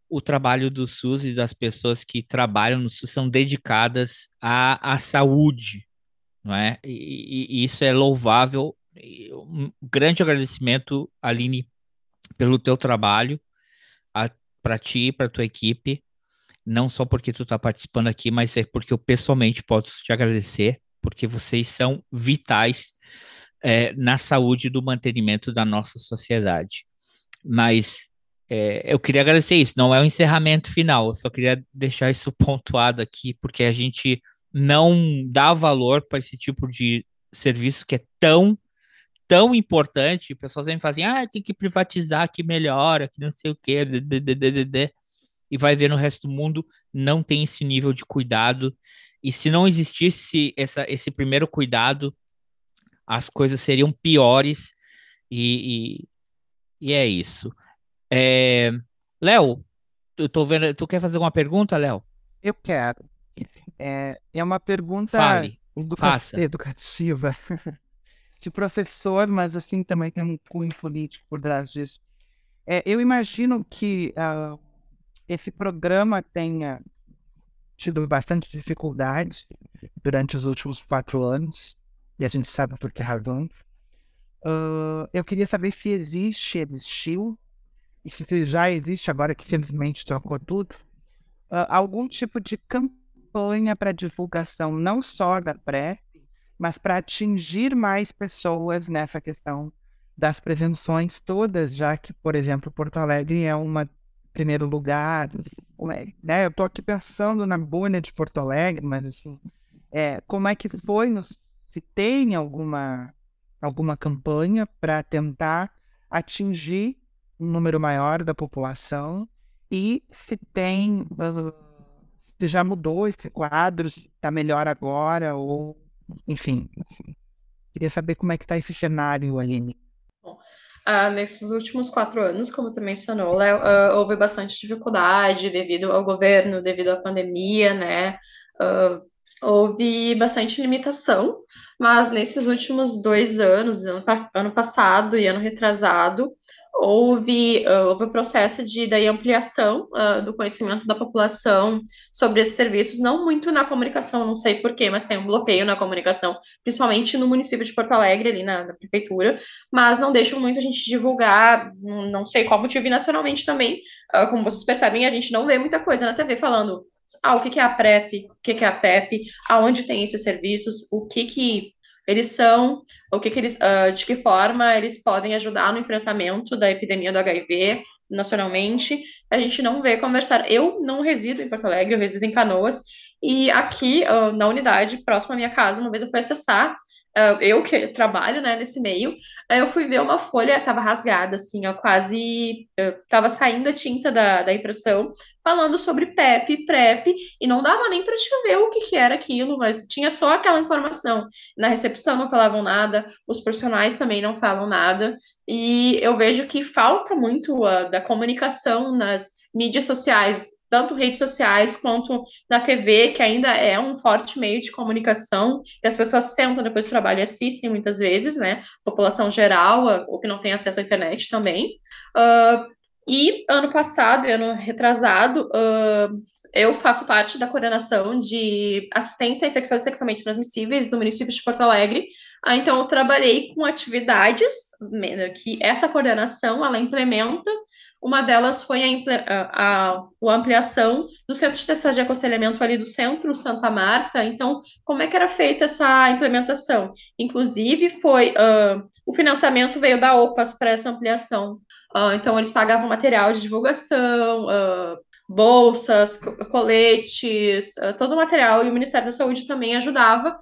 O trabalho do SUS e das pessoas que trabalham no SUS são dedicadas à, à saúde, não é? E, e- e isso é louvável. Um grande agradecimento, Aline, pelo teu trabalho, para ti e para tua equipe, não só porque tu está participando aqui, mas é porque eu pessoalmente posso te agradecer, porque vocês são vitais é, na saúde do mantenimento da nossa sociedade. Mas é, eu queria agradecer isso, não é o encerramento final, eu só queria deixar isso pontuado aqui, porque a gente não dá valor para esse tipo de serviço que é tão, tão importante. Pessoas vêm e fazem, ah, tem que privatizar que melhora, que não sei o quê, dê." e vai ver no resto do mundo não tem esse nível de cuidado. E se não existisse essa, esse primeiro cuidado, as coisas seriam piores. E, e, e é isso. É, Léo, eu tô vendo. Tu quer fazer alguma pergunta, Léo? Eu quero. É, é uma pergunta Fale. educa educativa de professor, mas assim também tem um cunho político por trás disso. É, eu imagino que uh, esse programa tenha tido bastante dificuldade durante os últimos quatro anos, e a gente sabe por que razões. Uh, eu queria saber se existe, existiu, e se já existe agora que felizmente trocou tudo, uh, algum tipo de campanha para divulgação não só da PrEP, mas para atingir mais pessoas nessa questão das prevenções todas, já que, por exemplo, Porto Alegre é uma primeiro lugar, é, né? Eu estou aqui pensando na bolha de Porto Alegre, mas assim, é, como é que foi, no, se tem alguma alguma campanha para tentar atingir um número maior da população e se tem uh, se já mudou esse quadro, se está melhor agora ou enfim, queria saber como é que está esse cenário, Aline. Bom, uh, nesses últimos quatro anos, como tu mencionou, Léo, uh, houve bastante dificuldade devido ao governo, devido à pandemia, né? Uh, houve bastante limitação, mas nesses últimos dois anos, ano, ano passado e ano retrasado, houve, uh, houve o processo de daí, ampliação uh, do conhecimento da população sobre esses serviços, não muito na comunicação, não sei porquê, mas tem um bloqueio na comunicação, principalmente no município de Porto Alegre, ali na, na prefeitura, mas não deixam muito a gente divulgar, não, sei qual motivo, e nacionalmente também, uh, como vocês percebem, a gente não vê muita coisa na TV falando ah, o que é a PrEP, o que é a PEP, aonde tem esses serviços, o que que eles são, o que, que eles, uh, de que forma eles podem ajudar no enfrentamento da epidemia do HIV nacionalmente. A gente não vê conversar. Eu não resido em Porto Alegre, eu resido em Canoas, e aqui uh, na unidade, próxima à minha casa, uma vez eu fui acessar eu que trabalho, né, nesse meio, eu fui ver uma folha, tava rasgada, assim, ó, quase, tava saindo a tinta da, da impressão, falando sobre PEP, PrEP, e não dava nem para te ver o que, que era aquilo, mas tinha só aquela informação. Na recepção não falavam nada, os profissionais também não falam nada, e eu vejo que falta muito da comunicação nas mídias sociais tanto redes sociais quanto na TV, que ainda é um forte meio de comunicação, que as pessoas sentam depois do trabalho e assistem muitas vezes, né? População geral, ou que não tem acesso à internet também. Uh, e ano passado, ano retrasado, uh, eu faço parte da coordenação de assistência a infecções sexualmente transmissíveis do município de Porto Alegre. Ah, então, eu trabalhei com atividades que essa coordenação ela implementa uma delas foi a, a, a, ampliação do centro de testagem e aconselhamento ali do centro, Santa Marta. Então, como é que era feita essa implementação? Inclusive, foi uh, o financiamento veio da OPAS para essa ampliação. Uh, então, eles pagavam material de divulgação, uh, bolsas, coletes, todo o material, e o Ministério da Saúde também ajudava.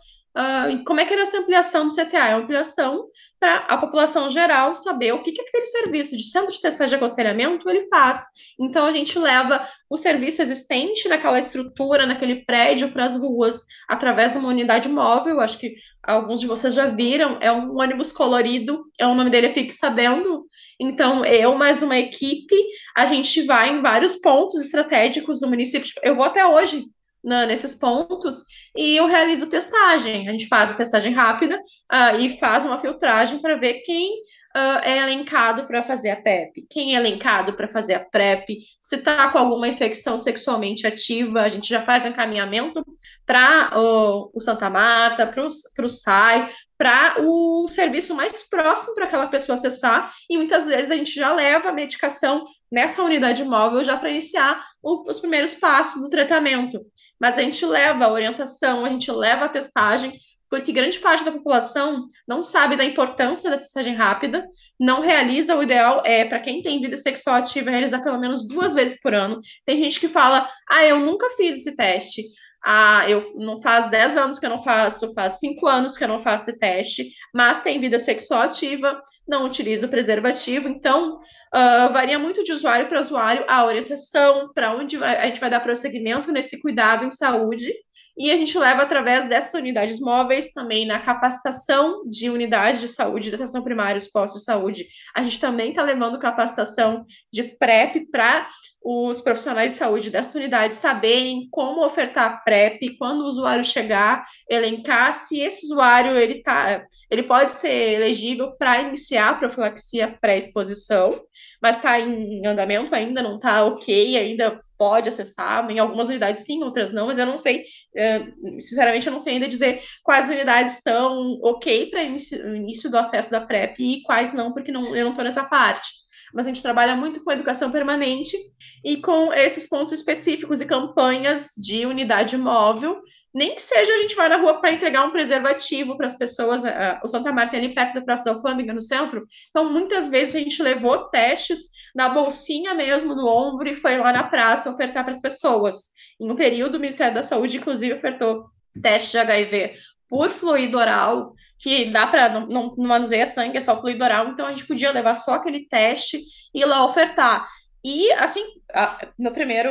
como é que era essa ampliação do CTA? É uma ampliação para a população geral saber o que, que aquele serviço de centro de testagem de aconselhamento ele faz. Então a gente leva o serviço existente naquela estrutura, naquele prédio para as ruas, através de uma unidade móvel. Acho que alguns de vocês já viram, é um ônibus colorido, é o nome dele Fique Sabendo. Então, eu mais uma equipe, a gente vai em vários pontos estratégicos do município. Eu vou até hoje na, nesses pontos e eu realizo testagem. A gente faz a testagem rápida uh, e faz uma filtragem para ver quem uh, é elencado para fazer a PEP, quem é elencado para fazer a PrEP, se está com alguma infecção sexualmente ativa, a gente já faz encaminhamento para uh, o Santa Marta, para o SAI, para o serviço mais próximo para aquela pessoa acessar, e muitas vezes a gente já leva a medicação nessa unidade móvel já para iniciar o, os primeiros passos do tratamento. Mas a gente leva a orientação, a gente leva a testagem, porque grande parte da população não sabe da importância da testagem rápida, não realiza, o ideal é, para quem tem vida sexual ativa, realizar pelo menos duas vezes por ano. Tem gente que fala, ah, eu nunca fiz esse teste, ah, eu não faz 10 anos que eu não faço, faz 5 anos que eu não faço esse teste, mas tem vida sexual ativa, não utilizo preservativo, então uh, varia muito de usuário para usuário a orientação, para onde a gente vai dar prosseguimento nesse cuidado em saúde, E a gente leva através dessas unidades móveis também na capacitação de unidades de saúde, de atenção primária, os postos de saúde. A gente também está levando capacitação de PrEP para os profissionais de saúde dessa unidade saberem como ofertar PrEP, quando o usuário chegar, elencar se esse usuário ele tá, ele pode ser elegível para iniciar a profilaxia pré-exposição, mas está em andamento ainda, não está ok, ainda pode acessar, em algumas unidades sim, outras não, mas eu não sei, eh, sinceramente eu não sei ainda dizer quais unidades estão ok para início, início do acesso da PrEP e quais não, porque não, eu não estou nessa parte mas a gente trabalha muito com educação permanente e com esses pontos específicos e campanhas de unidade móvel. Nem que seja a gente vai na rua para entregar um preservativo para as pessoas. O Santa Marta é ali perto da Praça da Alfândega, no centro. Então, muitas vezes a gente levou testes na bolsinha mesmo, no ombro, e foi lá na praça ofertar para as pessoas. Em um período, o Ministério da Saúde, inclusive, ofertou teste de HIV por fluido oral, que dá para não, não, não manuseia sangue, é só fluido oral, então a gente podia levar só aquele teste e ir lá ofertar. E assim, no primeiro,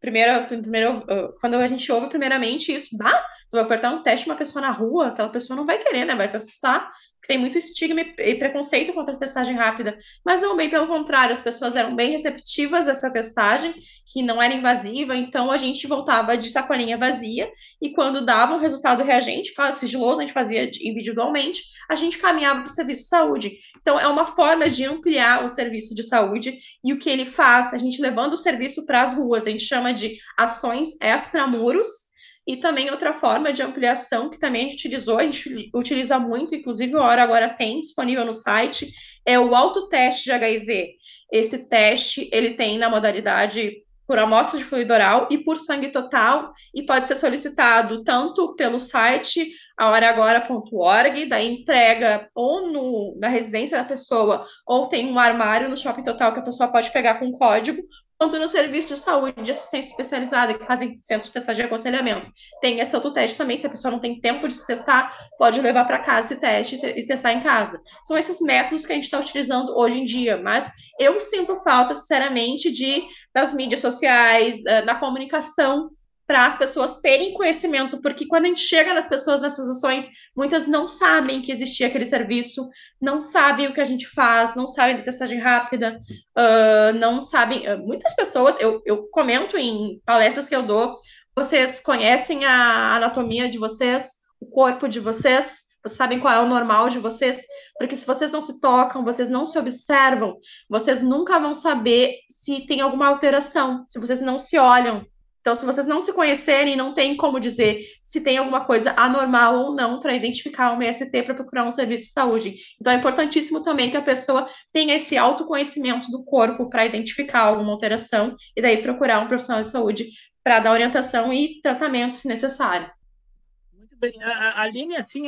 primeiro, primeiro quando a gente ouve primeiramente isso, bah, tu vai ofertar um teste uma pessoa na rua, aquela pessoa não vai querer, né? Vai se assustar, tem muito estigma e preconceito contra a testagem rápida, mas não bem pelo contrário, as pessoas eram bem receptivas a essa testagem, que não era invasiva, então a gente voltava de sacolinha vazia, e quando dava um resultado reagente, sigiloso, a gente fazia individualmente, a gente caminhava para o serviço de saúde. Então é uma forma de ampliar o serviço de saúde, e o que ele faz, a gente levando o serviço para as ruas, a gente chama de ações extramuros, e também outra forma de ampliação que também a gente utilizou, a gente utiliza muito, inclusive o Hora agora tem disponível no site, é o autoteste de HIV. Esse teste, ele tem na modalidade por amostra de fluido oral e por sangue total, e pode ser solicitado tanto pelo site ahoraagora.org, da entrega ou no, na residência da pessoa, ou tem um armário no Shopping Total que a pessoa pode pegar com código, quanto no serviço de saúde de assistência especializada, que fazem centros de testagem e aconselhamento. Tem esse autoteste também, se a pessoa não tem tempo de se testar, pode levar para casa esse teste e testar em casa. São esses métodos que a gente está utilizando hoje em dia, mas eu sinto falta, sinceramente, de das mídias sociais, da, da comunicação para as pessoas terem conhecimento, porque quando a gente chega nas pessoas nessas ações, muitas não sabem que existia aquele serviço, não sabem o que a gente faz, não sabem da testagem rápida, uh, não sabem. Uh, muitas pessoas, eu, eu comento em palestras que eu dou, vocês conhecem a anatomia de vocês, o corpo de vocês, vocês sabem qual é o normal de vocês, porque se vocês não se tocam, vocês não se observam, vocês nunca vão saber se tem alguma alteração, se vocês não se olham, então, se vocês não se conhecerem, não tem como dizer se tem alguma coisa anormal ou não para identificar uma ST para procurar um serviço de saúde. Então, é importantíssimo também que a pessoa tenha esse autoconhecimento do corpo para identificar alguma alteração e daí procurar um profissional de saúde para dar orientação e tratamento se necessário. Muito bem. A Aline, assim,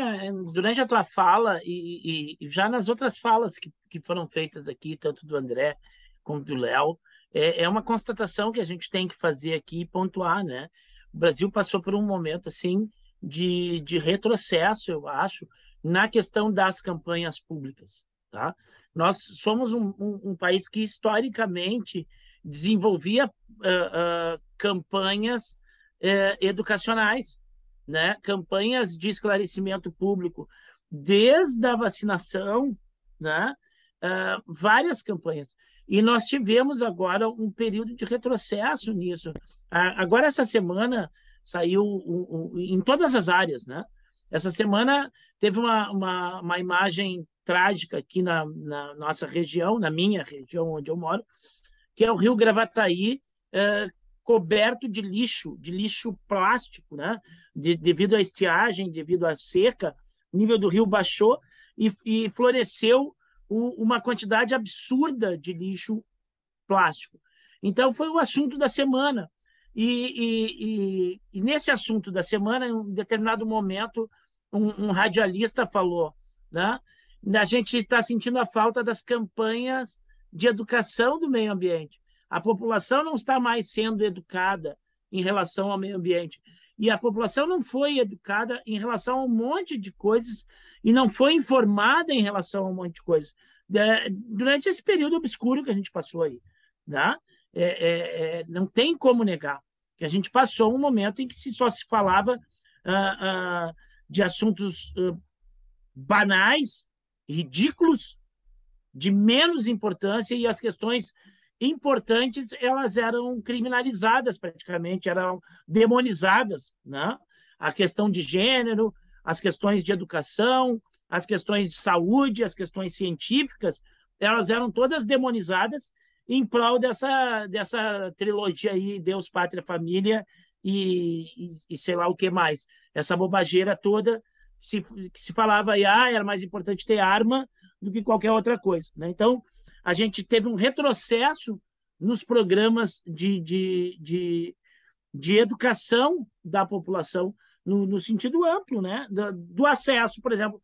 durante a tua fala e, e já nas outras falas que, que foram feitas aqui, tanto do André como do Léo, é, é uma constatação que a gente tem que fazer aqui e pontuar, né? O Brasil passou por um momento assim de, de retrocesso, eu acho, na questão das campanhas públicas, tá? Nós somos um, um, um país que historicamente desenvolvia uh, uh, campanhas uh, educacionais, né? Campanhas de esclarecimento público, desde a vacinação, né? várias campanhas. E nós tivemos agora um período de retrocesso nisso. Agora, essa semana, saiu um, um, em todas as áreas, né? Essa semana teve uma, uma, uma imagem trágica aqui na, na, nossa região, na minha região onde eu moro, que é o rio Gravataí, é, coberto de lixo, de lixo plástico, né? De, devido à estiagem, devido à seca, o nível do rio baixou e, e floresceu uma quantidade absurda de lixo plástico. Então, foi o assunto da semana. E, e, e, e nesse assunto da semana, em um determinado momento, um, um radialista falou: né? a gente está sentindo a falta das campanhas de educação do meio ambiente. A população não está mais sendo educada em relação ao meio ambiente. E a população não foi educada em relação a um monte de coisas e não foi informada em relação a um monte de coisas. É, durante esse período obscuro que a gente passou aí. Né? É, é, é não tem como negar que a gente passou um momento em que se só se falava ah, ah, de assuntos ah, banais, ridículos, de menos importância e as questões importantes elas eram criminalizadas praticamente, eram demonizadas, né? A questão de gênero, as questões de educação, as questões de saúde, as questões científicas, elas eram todas demonizadas em prol dessa, dessa trilogia aí, Deus, Pátria, Família e, e, e sei lá o que mais. Essa bobageira toda se, que se falava aí, ah, era mais importante ter arma do que qualquer outra coisa. Né? Então, a gente teve um retrocesso nos programas de, de, de, de educação da população no, no sentido amplo, né? Do, do, acesso, por exemplo.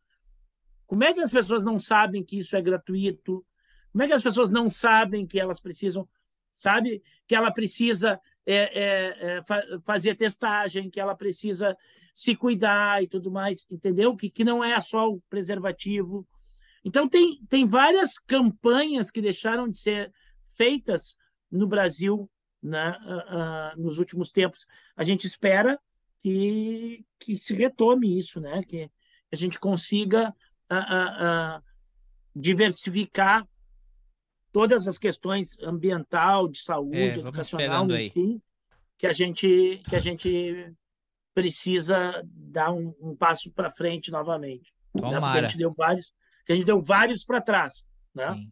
Como é que as pessoas não sabem que isso é gratuito? Como é que as pessoas não sabem que elas precisam, sabe? Que ela precisa é, é, é, fa fazer testagem, que ela precisa se cuidar e tudo mais, entendeu? Que, que não é só o preservativo. Então, tem, tem várias campanhas que deixaram de ser feitas no Brasil né, uh, uh, nos últimos tempos. A gente espera que, que se retome isso, né? que a gente consiga uh, diversificar todas as questões ambiental, de saúde, é, educacional, enfim, que a gente que a gente precisa dar um, um passo para frente novamente. Né? Porque a gente deu vários, que a gente deu vários para trás, né? Sim.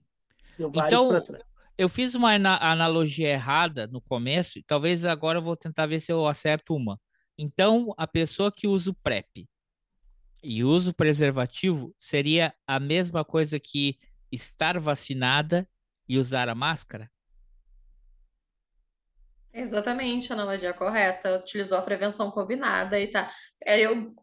Deu vários então, para trás. Eu fiz uma analogia errada no começo, e talvez agora eu vou tentar ver se eu acerto uma. Então, a pessoa que usa o PrEP e usa o preservativo seria a mesma coisa que estar vacinada e usar a máscara? Exatamente, a analogia correta. Utilizou a prevenção combinada e tá. É, eu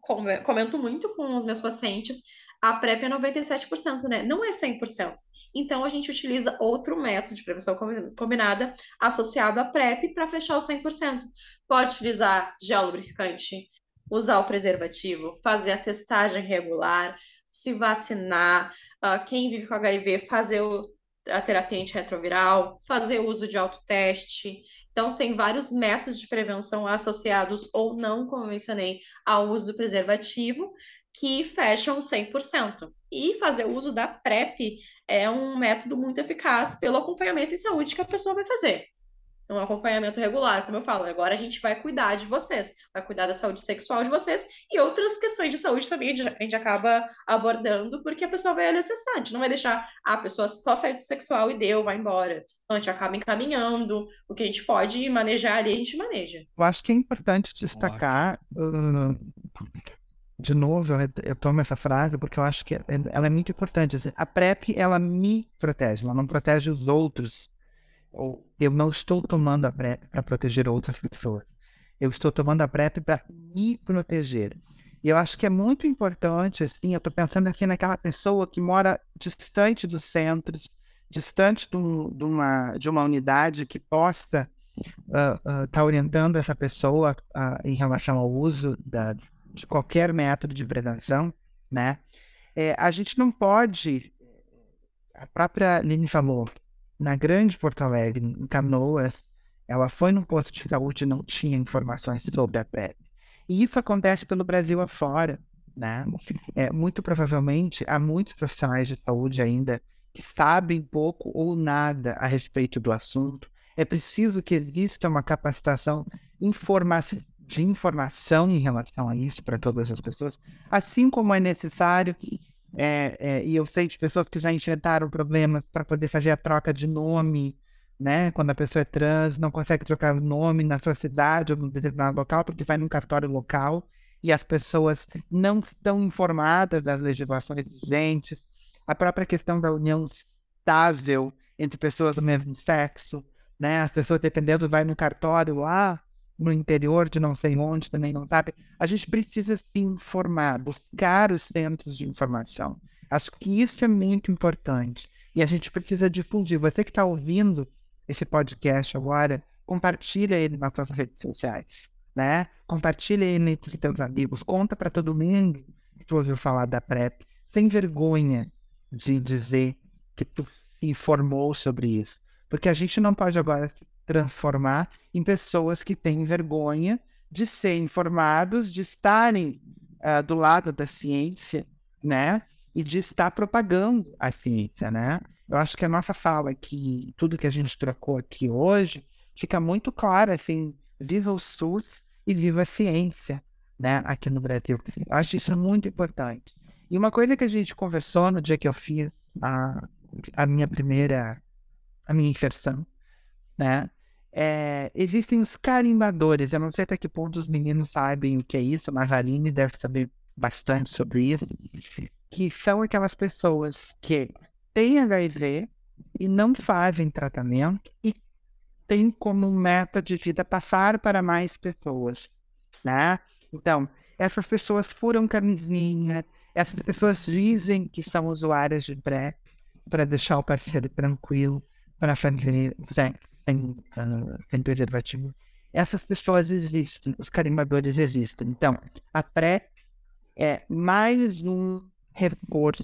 comento muito com os meus pacientes, a PrEP é 97%, né? Não é 100%. Então, a gente utiliza outro método de prevenção combinada associado à PrEP para fechar o 100%. Pode utilizar gel lubrificante, usar o preservativo, fazer a testagem regular, se vacinar, uh, quem vive com HIV, fazer o a terapia antirretroviral, fazer uso de autoteste. Então, tem vários métodos de prevenção associados ou não, como mencionei, ao uso do preservativo, que fecham 100%. E fazer uso da PrEP é um método muito eficaz pelo acompanhamento em saúde que a pessoa vai fazer um acompanhamento regular, como eu falo. Agora a gente vai cuidar de vocês, vai cuidar da saúde sexual de vocês e outras questões de saúde também a gente acaba abordando, porque a pessoa vai ali acessar, a gente não vai deixar a pessoa só sair do sexual e deu, vai embora. Então a gente acaba encaminhando, o que a gente pode manejar ali, a gente maneja. Eu acho que é importante destacar. Uh, de novo, eu, tomo essa frase porque eu acho que ela é muito importante. Assim, a PrEP, ela me protege, ela não protege os outros ou eu não estou tomando a PrEP para proteger outras pessoas. Eu estou tomando a PrEP para me proteger. E eu acho que é muito importante, assim, eu estou pensando aqui naquela pessoa que mora distante dos centros, distante do, de, uma, de uma unidade que possa estar uh, uh, tá orientando essa pessoa uh, em relação ao uso da, de qualquer método de prevenção, né? É, a gente não pode, a própria Lini falou, na grande Porto Alegre, em Canoas, ela foi num posto de saúde e não tinha informações sobre a PrEP. E isso acontece pelo Brasil afora, né? É, muito provavelmente há muitos profissionais de saúde ainda que sabem pouco ou nada a respeito do assunto. É preciso que exista uma capacitação informa de informação em relação a isso para todas as pessoas, assim como é necessário é, é, e eu sei de pessoas que já enfrentaram problemas para poder fazer a troca de nome, né? Quando a pessoa é trans, não consegue trocar o nome na sua cidade ou no determinado local, porque vai num cartório local e as pessoas não estão informadas das legislações vigentes. A própria questão da união estável entre pessoas do mesmo sexo, né? As pessoas, dependendo, vai no cartório lá, no interior de não sei onde, também não sabe. A gente precisa se informar, buscar os centros de informação. Acho que isso é muito importante. E a gente precisa difundir. Você que está ouvindo esse podcast agora, compartilha ele nas suas redes sociais, né? Compartilha ele entre seus amigos. Conta para todo mundo que tu ouviu falar da PrEP, sem vergonha de dizer que tu se informou sobre isso. Porque a gente não pode agora transformar em pessoas que têm vergonha de ser informados, de estarem uh, do lado da ciência, né? E de estar propagando a ciência, né? Eu acho que a nossa fala aqui, tudo que a gente trocou aqui hoje, fica muito claro, assim, viva o SUS e viva a ciência, né? Aqui no Brasil. Eu acho isso muito importante. E uma coisa que a gente conversou no dia que eu fiz a, a minha primeira, a minha inserção, né? É, existem os carimbadores. Eu não sei até que ponto os meninos sabem o que é isso, mas a Aline deve saber bastante sobre isso. Que são aquelas pessoas que têm HIV e não fazem tratamento e têm como meta de vida passar para mais pessoas, né? Então, essas pessoas furam camisinha, essas pessoas dizem que são usuárias de PrEP para deixar o parceiro tranquilo, para fazer sexo sem, uh, sem preservativo. Essas pessoas existem, os carimbadores existem. Então, a PrEP é mais um reforço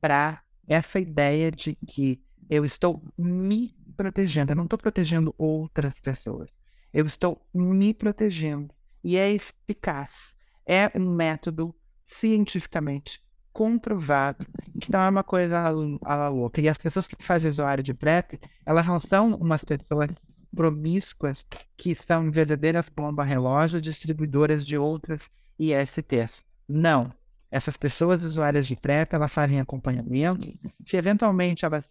para essa ideia de que eu estou me protegendo, eu não estou protegendo outras pessoas, eu estou me protegendo e é eficaz. É um método cientificamente comprovado que não é uma coisa a, louca. E as pessoas que fazem usuário de PrEP, elas não são umas pessoas promíscuas que são verdadeiras bomba-relógio distribuidoras de outras ISTs. Não. Essas pessoas usuárias de PrEP, elas fazem acompanhamento. Se eventualmente elas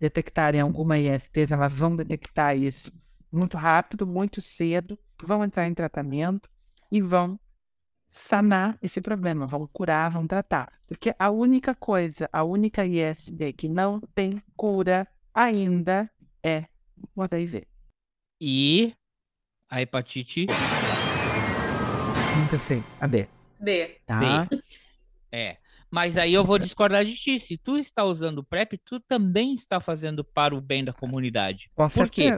detectarem alguma IST, elas vão detectar isso muito rápido, muito cedo, vão entrar em tratamento e vão sanar esse problema, vão curar, vão tratar. Porque a única coisa, a única ISD que não tem cura ainda é o HIV. E a hepatite. Nunca sei. A B. B. Tá? B. É. Mas aí eu vou discordar de ti. Se tu está usando PrEP, tu também está fazendo para o bem da comunidade. Com Por quê?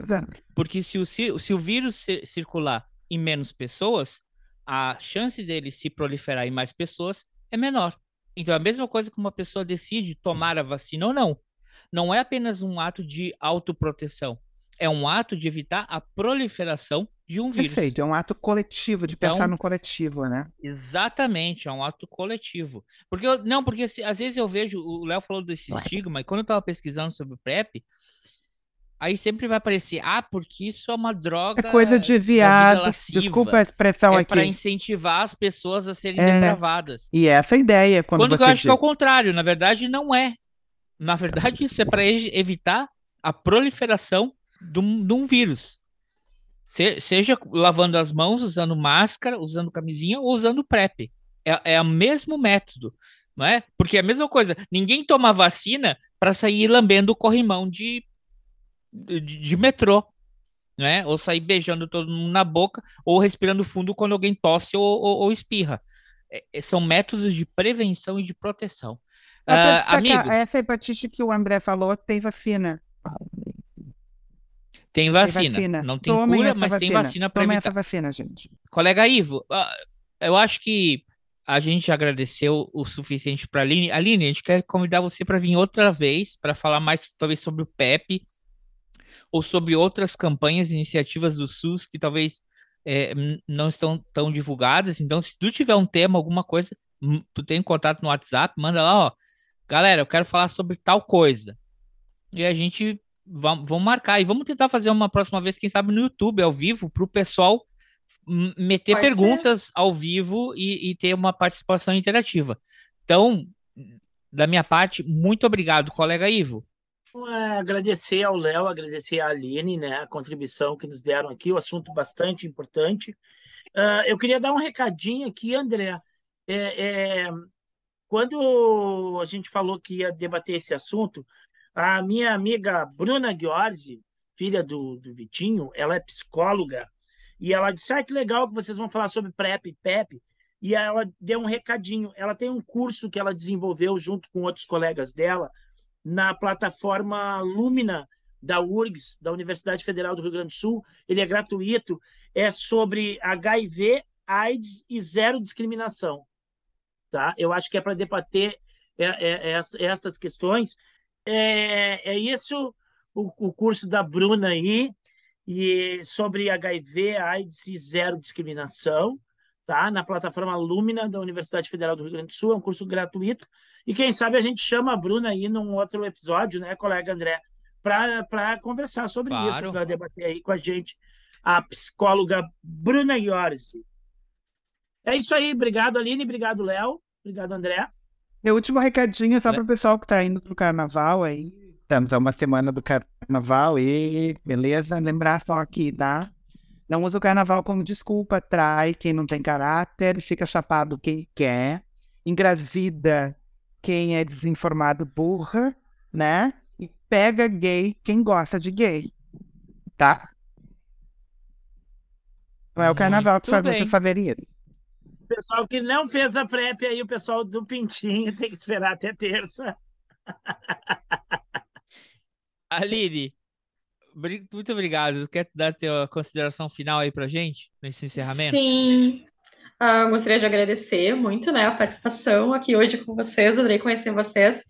Porque se o, se o vírus circular em menos pessoas, a chance dele se proliferar em mais pessoas é menor. Então, é a mesma coisa que uma pessoa decide tomar a vacina ou não. Não é apenas um ato de autoproteção. É um ato de evitar a proliferação de um vírus. Perfeito, é um ato coletivo, de Então- pensar no coletivo, né? Exatamente, é um ato coletivo. Porque eu- não, porque se- às vezes eu vejo, o Léo falou desse estigma, e quando eu estava pesquisando sobre o PrEP, aí sempre vai aparecer, ah, porque isso é uma droga É coisa de viado. lasciva. Desculpa a expressão é aqui. para incentivar as pessoas a serem É. depravadas. E essa é a ideia quando, Quando, eu acho que é o diz. contrário, na verdade não é. Na verdade isso é para evitar a proliferação de um, de um vírus. Se- seja lavando as mãos, usando máscara, usando camisinha ou usando PrEP. É, é o mesmo método, não é? Porque é a mesma coisa. Ninguém toma vacina para sair lambendo o corrimão de, de, de metrô, né? Ou sair beijando todo mundo na boca ou respirando fundo quando alguém tosse ou, ou- ou espirra. É- é- são métodos de prevenção e de proteção. Destacar, amigos, Essa hepatite que o André falou tem vacina. tem Tem vacina. vacina. Não tem Tomem cura, mas tem vacina para evitar. essa vacina, gente. Colega Ivo, ah, eu acho que a gente agradeceu o suficiente para a Aline. Aline, a gente quer convidar você para vir outra vez para falar mais talvez sobre o PEP ou sobre outras campanhas e iniciativas do SUS que talvez n- não estão tão divulgadas. Então, se tu tiver um tema, alguma coisa, tu tem contato no WhatsApp, manda lá, ó. Galera, eu quero falar sobre tal coisa. E a gente vamos, marcar. E vamos tentar fazer uma próxima vez, quem sabe, no YouTube, ao vivo, para o pessoal meter Pode ser. perguntas ao vivo e, e ter uma participação interativa. Então, da minha parte, muito obrigado, colega Ivo. É, agradecer ao Léo, agradecer à Aline, né, a contribuição que nos deram aqui, o assunto bastante importante. Ah, eu queria dar um recadinho aqui, André. É, é, quando a gente falou que ia debater esse assunto, a minha amiga Bruna Ghiorzi, filha do, do Vitinho, ela é psicóloga, e ela disse: Ah, que legal que vocês vão falar sobre PrEP e PEP. E ela deu um recadinho. Ela tem um curso que ela desenvolveu junto com outros colegas dela na plataforma Lumina da URGS, da Universidade Federal do Rio Grande do Sul. Ele é gratuito, é sobre HIV, AIDS e zero discriminação. Tá? Eu acho que é para debater é, é, é, essas questões. É, é isso. o, o curso da Bruna aí, e sobre HIV, AIDS e zero discriminação, tá? Na plataforma Lumina da Universidade Federal do Rio Grande do Sul, é um curso gratuito. E quem sabe a gente chama a Bruna aí num outro episódio, né, colega André, para conversar sobre Claro. isso, para debater aí com a gente a psicóloga Bruna Iorsi. É isso aí, obrigado Aline, obrigado Léo, obrigado André. Meu último recadinho é só para o pessoal que está indo pro carnaval aí. Estamos a uma semana do carnaval e beleza? Lembrar só aqui, tá? Não usa o carnaval como desculpa, trai quem não tem caráter, fica chapado quem quer, engravida quem é desinformado burra, né? E pega gay quem gosta de gay, tá? Não é o carnaval que faz você fazer isso. Pessoal que não fez a PrEP aí, o pessoal do Pintinho tem que esperar até terça. Aline, muito obrigado. Quer dar tua consideração final aí pra gente, nesse encerramento? Sim. Ah, gostaria de agradecer muito, né, a participação aqui hoje com vocês, adorei conhecer vocês.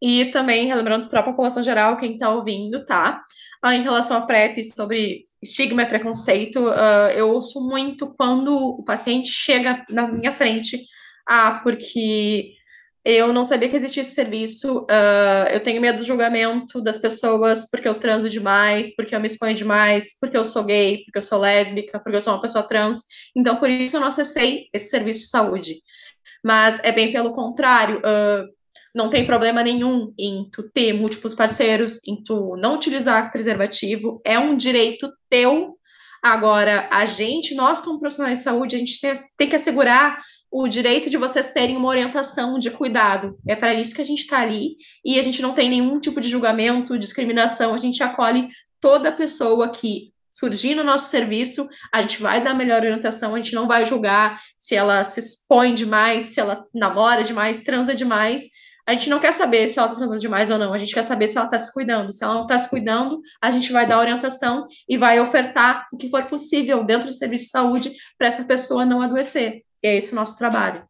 E também, relembrando para a população geral, quem está ouvindo, tá? Ah, em relação à PrEP, sobre estigma e preconceito, ah, eu ouço muito quando o paciente chega na minha frente, ah, porque eu não sabia que existia esse serviço, ah, eu tenho medo do julgamento das pessoas porque eu transo demais, porque eu me exponho demais, porque eu sou gay, porque eu sou lésbica, porque eu sou uma pessoa trans. Então, por isso eu não acessei esse serviço de saúde. Mas é bem pelo contrário, ah, não tem problema nenhum em tu ter múltiplos parceiros, em tu não utilizar preservativo, é um direito teu. Agora, a gente, nós como profissionais de saúde, a gente tem, tem que assegurar o direito de vocês terem uma orientação de cuidado. É para isso que a gente está ali e a gente não tem nenhum tipo de julgamento, discriminação, a gente acolhe toda pessoa que surgir no nosso serviço, a gente vai dar a melhor orientação, a gente não vai julgar se ela se expõe demais, se ela namora demais, transa demais. A gente não quer saber se ela está transando demais ou não, a gente quer saber se ela está se cuidando. Se ela não está se cuidando, a gente vai dar orientação e vai ofertar o que for possível dentro do serviço de saúde para essa pessoa não adoecer. É esse o nosso trabalho.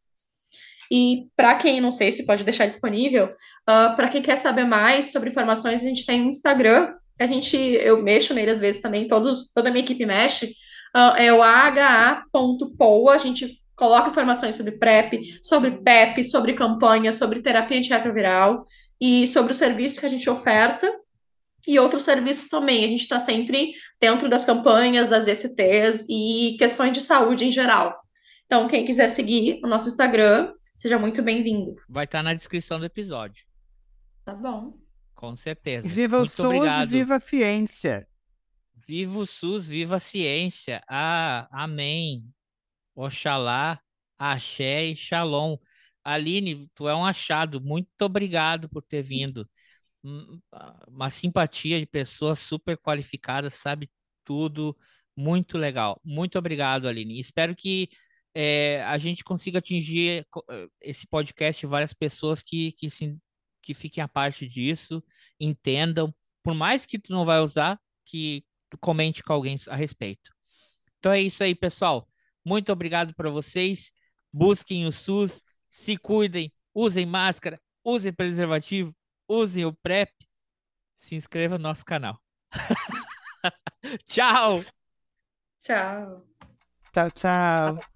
E para quem não sei se pode deixar disponível, para quem quer saber mais sobre informações, a gente tem um Instagram. A gente, eu mexo nele às vezes também, todos, toda a minha equipe mexe. ah, é o aha.poa. A gente coloca informações sobre PrEP, sobre PEP, sobre campanha, sobre terapia antirretroviral e sobre o serviço que a gente oferta e outros serviços também. A gente está sempre dentro das campanhas, das ECTs e questões de saúde em geral. Então, quem quiser seguir o nosso Instagram, seja muito bem-vindo. Vai estar na descrição do episódio, Tá bom. com certeza. Viva o Muito SUS, obrigado. viva a ciência. Viva o SUS, viva a ciência. Ah, amém. Oxalá, axé e shalom. Aline, tu é um achado. Muito obrigado por ter vindo. Hum, Uma simpatia de pessoa super qualificada, sabe tudo. Muito legal. Muito obrigado, Aline. Espero que eh, a gente consiga atingir eh, esse podcast várias pessoas que, que, se, que fiquem a parte disso, entendam. Por mais que tu não vai usar, que tu comente com alguém a respeito. Então é isso aí, pessoal. Muito obrigado para vocês. Busquem o SUS, se cuidem, usem máscara, usem preservativo, usem o PrEP. Se inscreva no nosso canal. Tchau! Tchau. Tchau, tchau.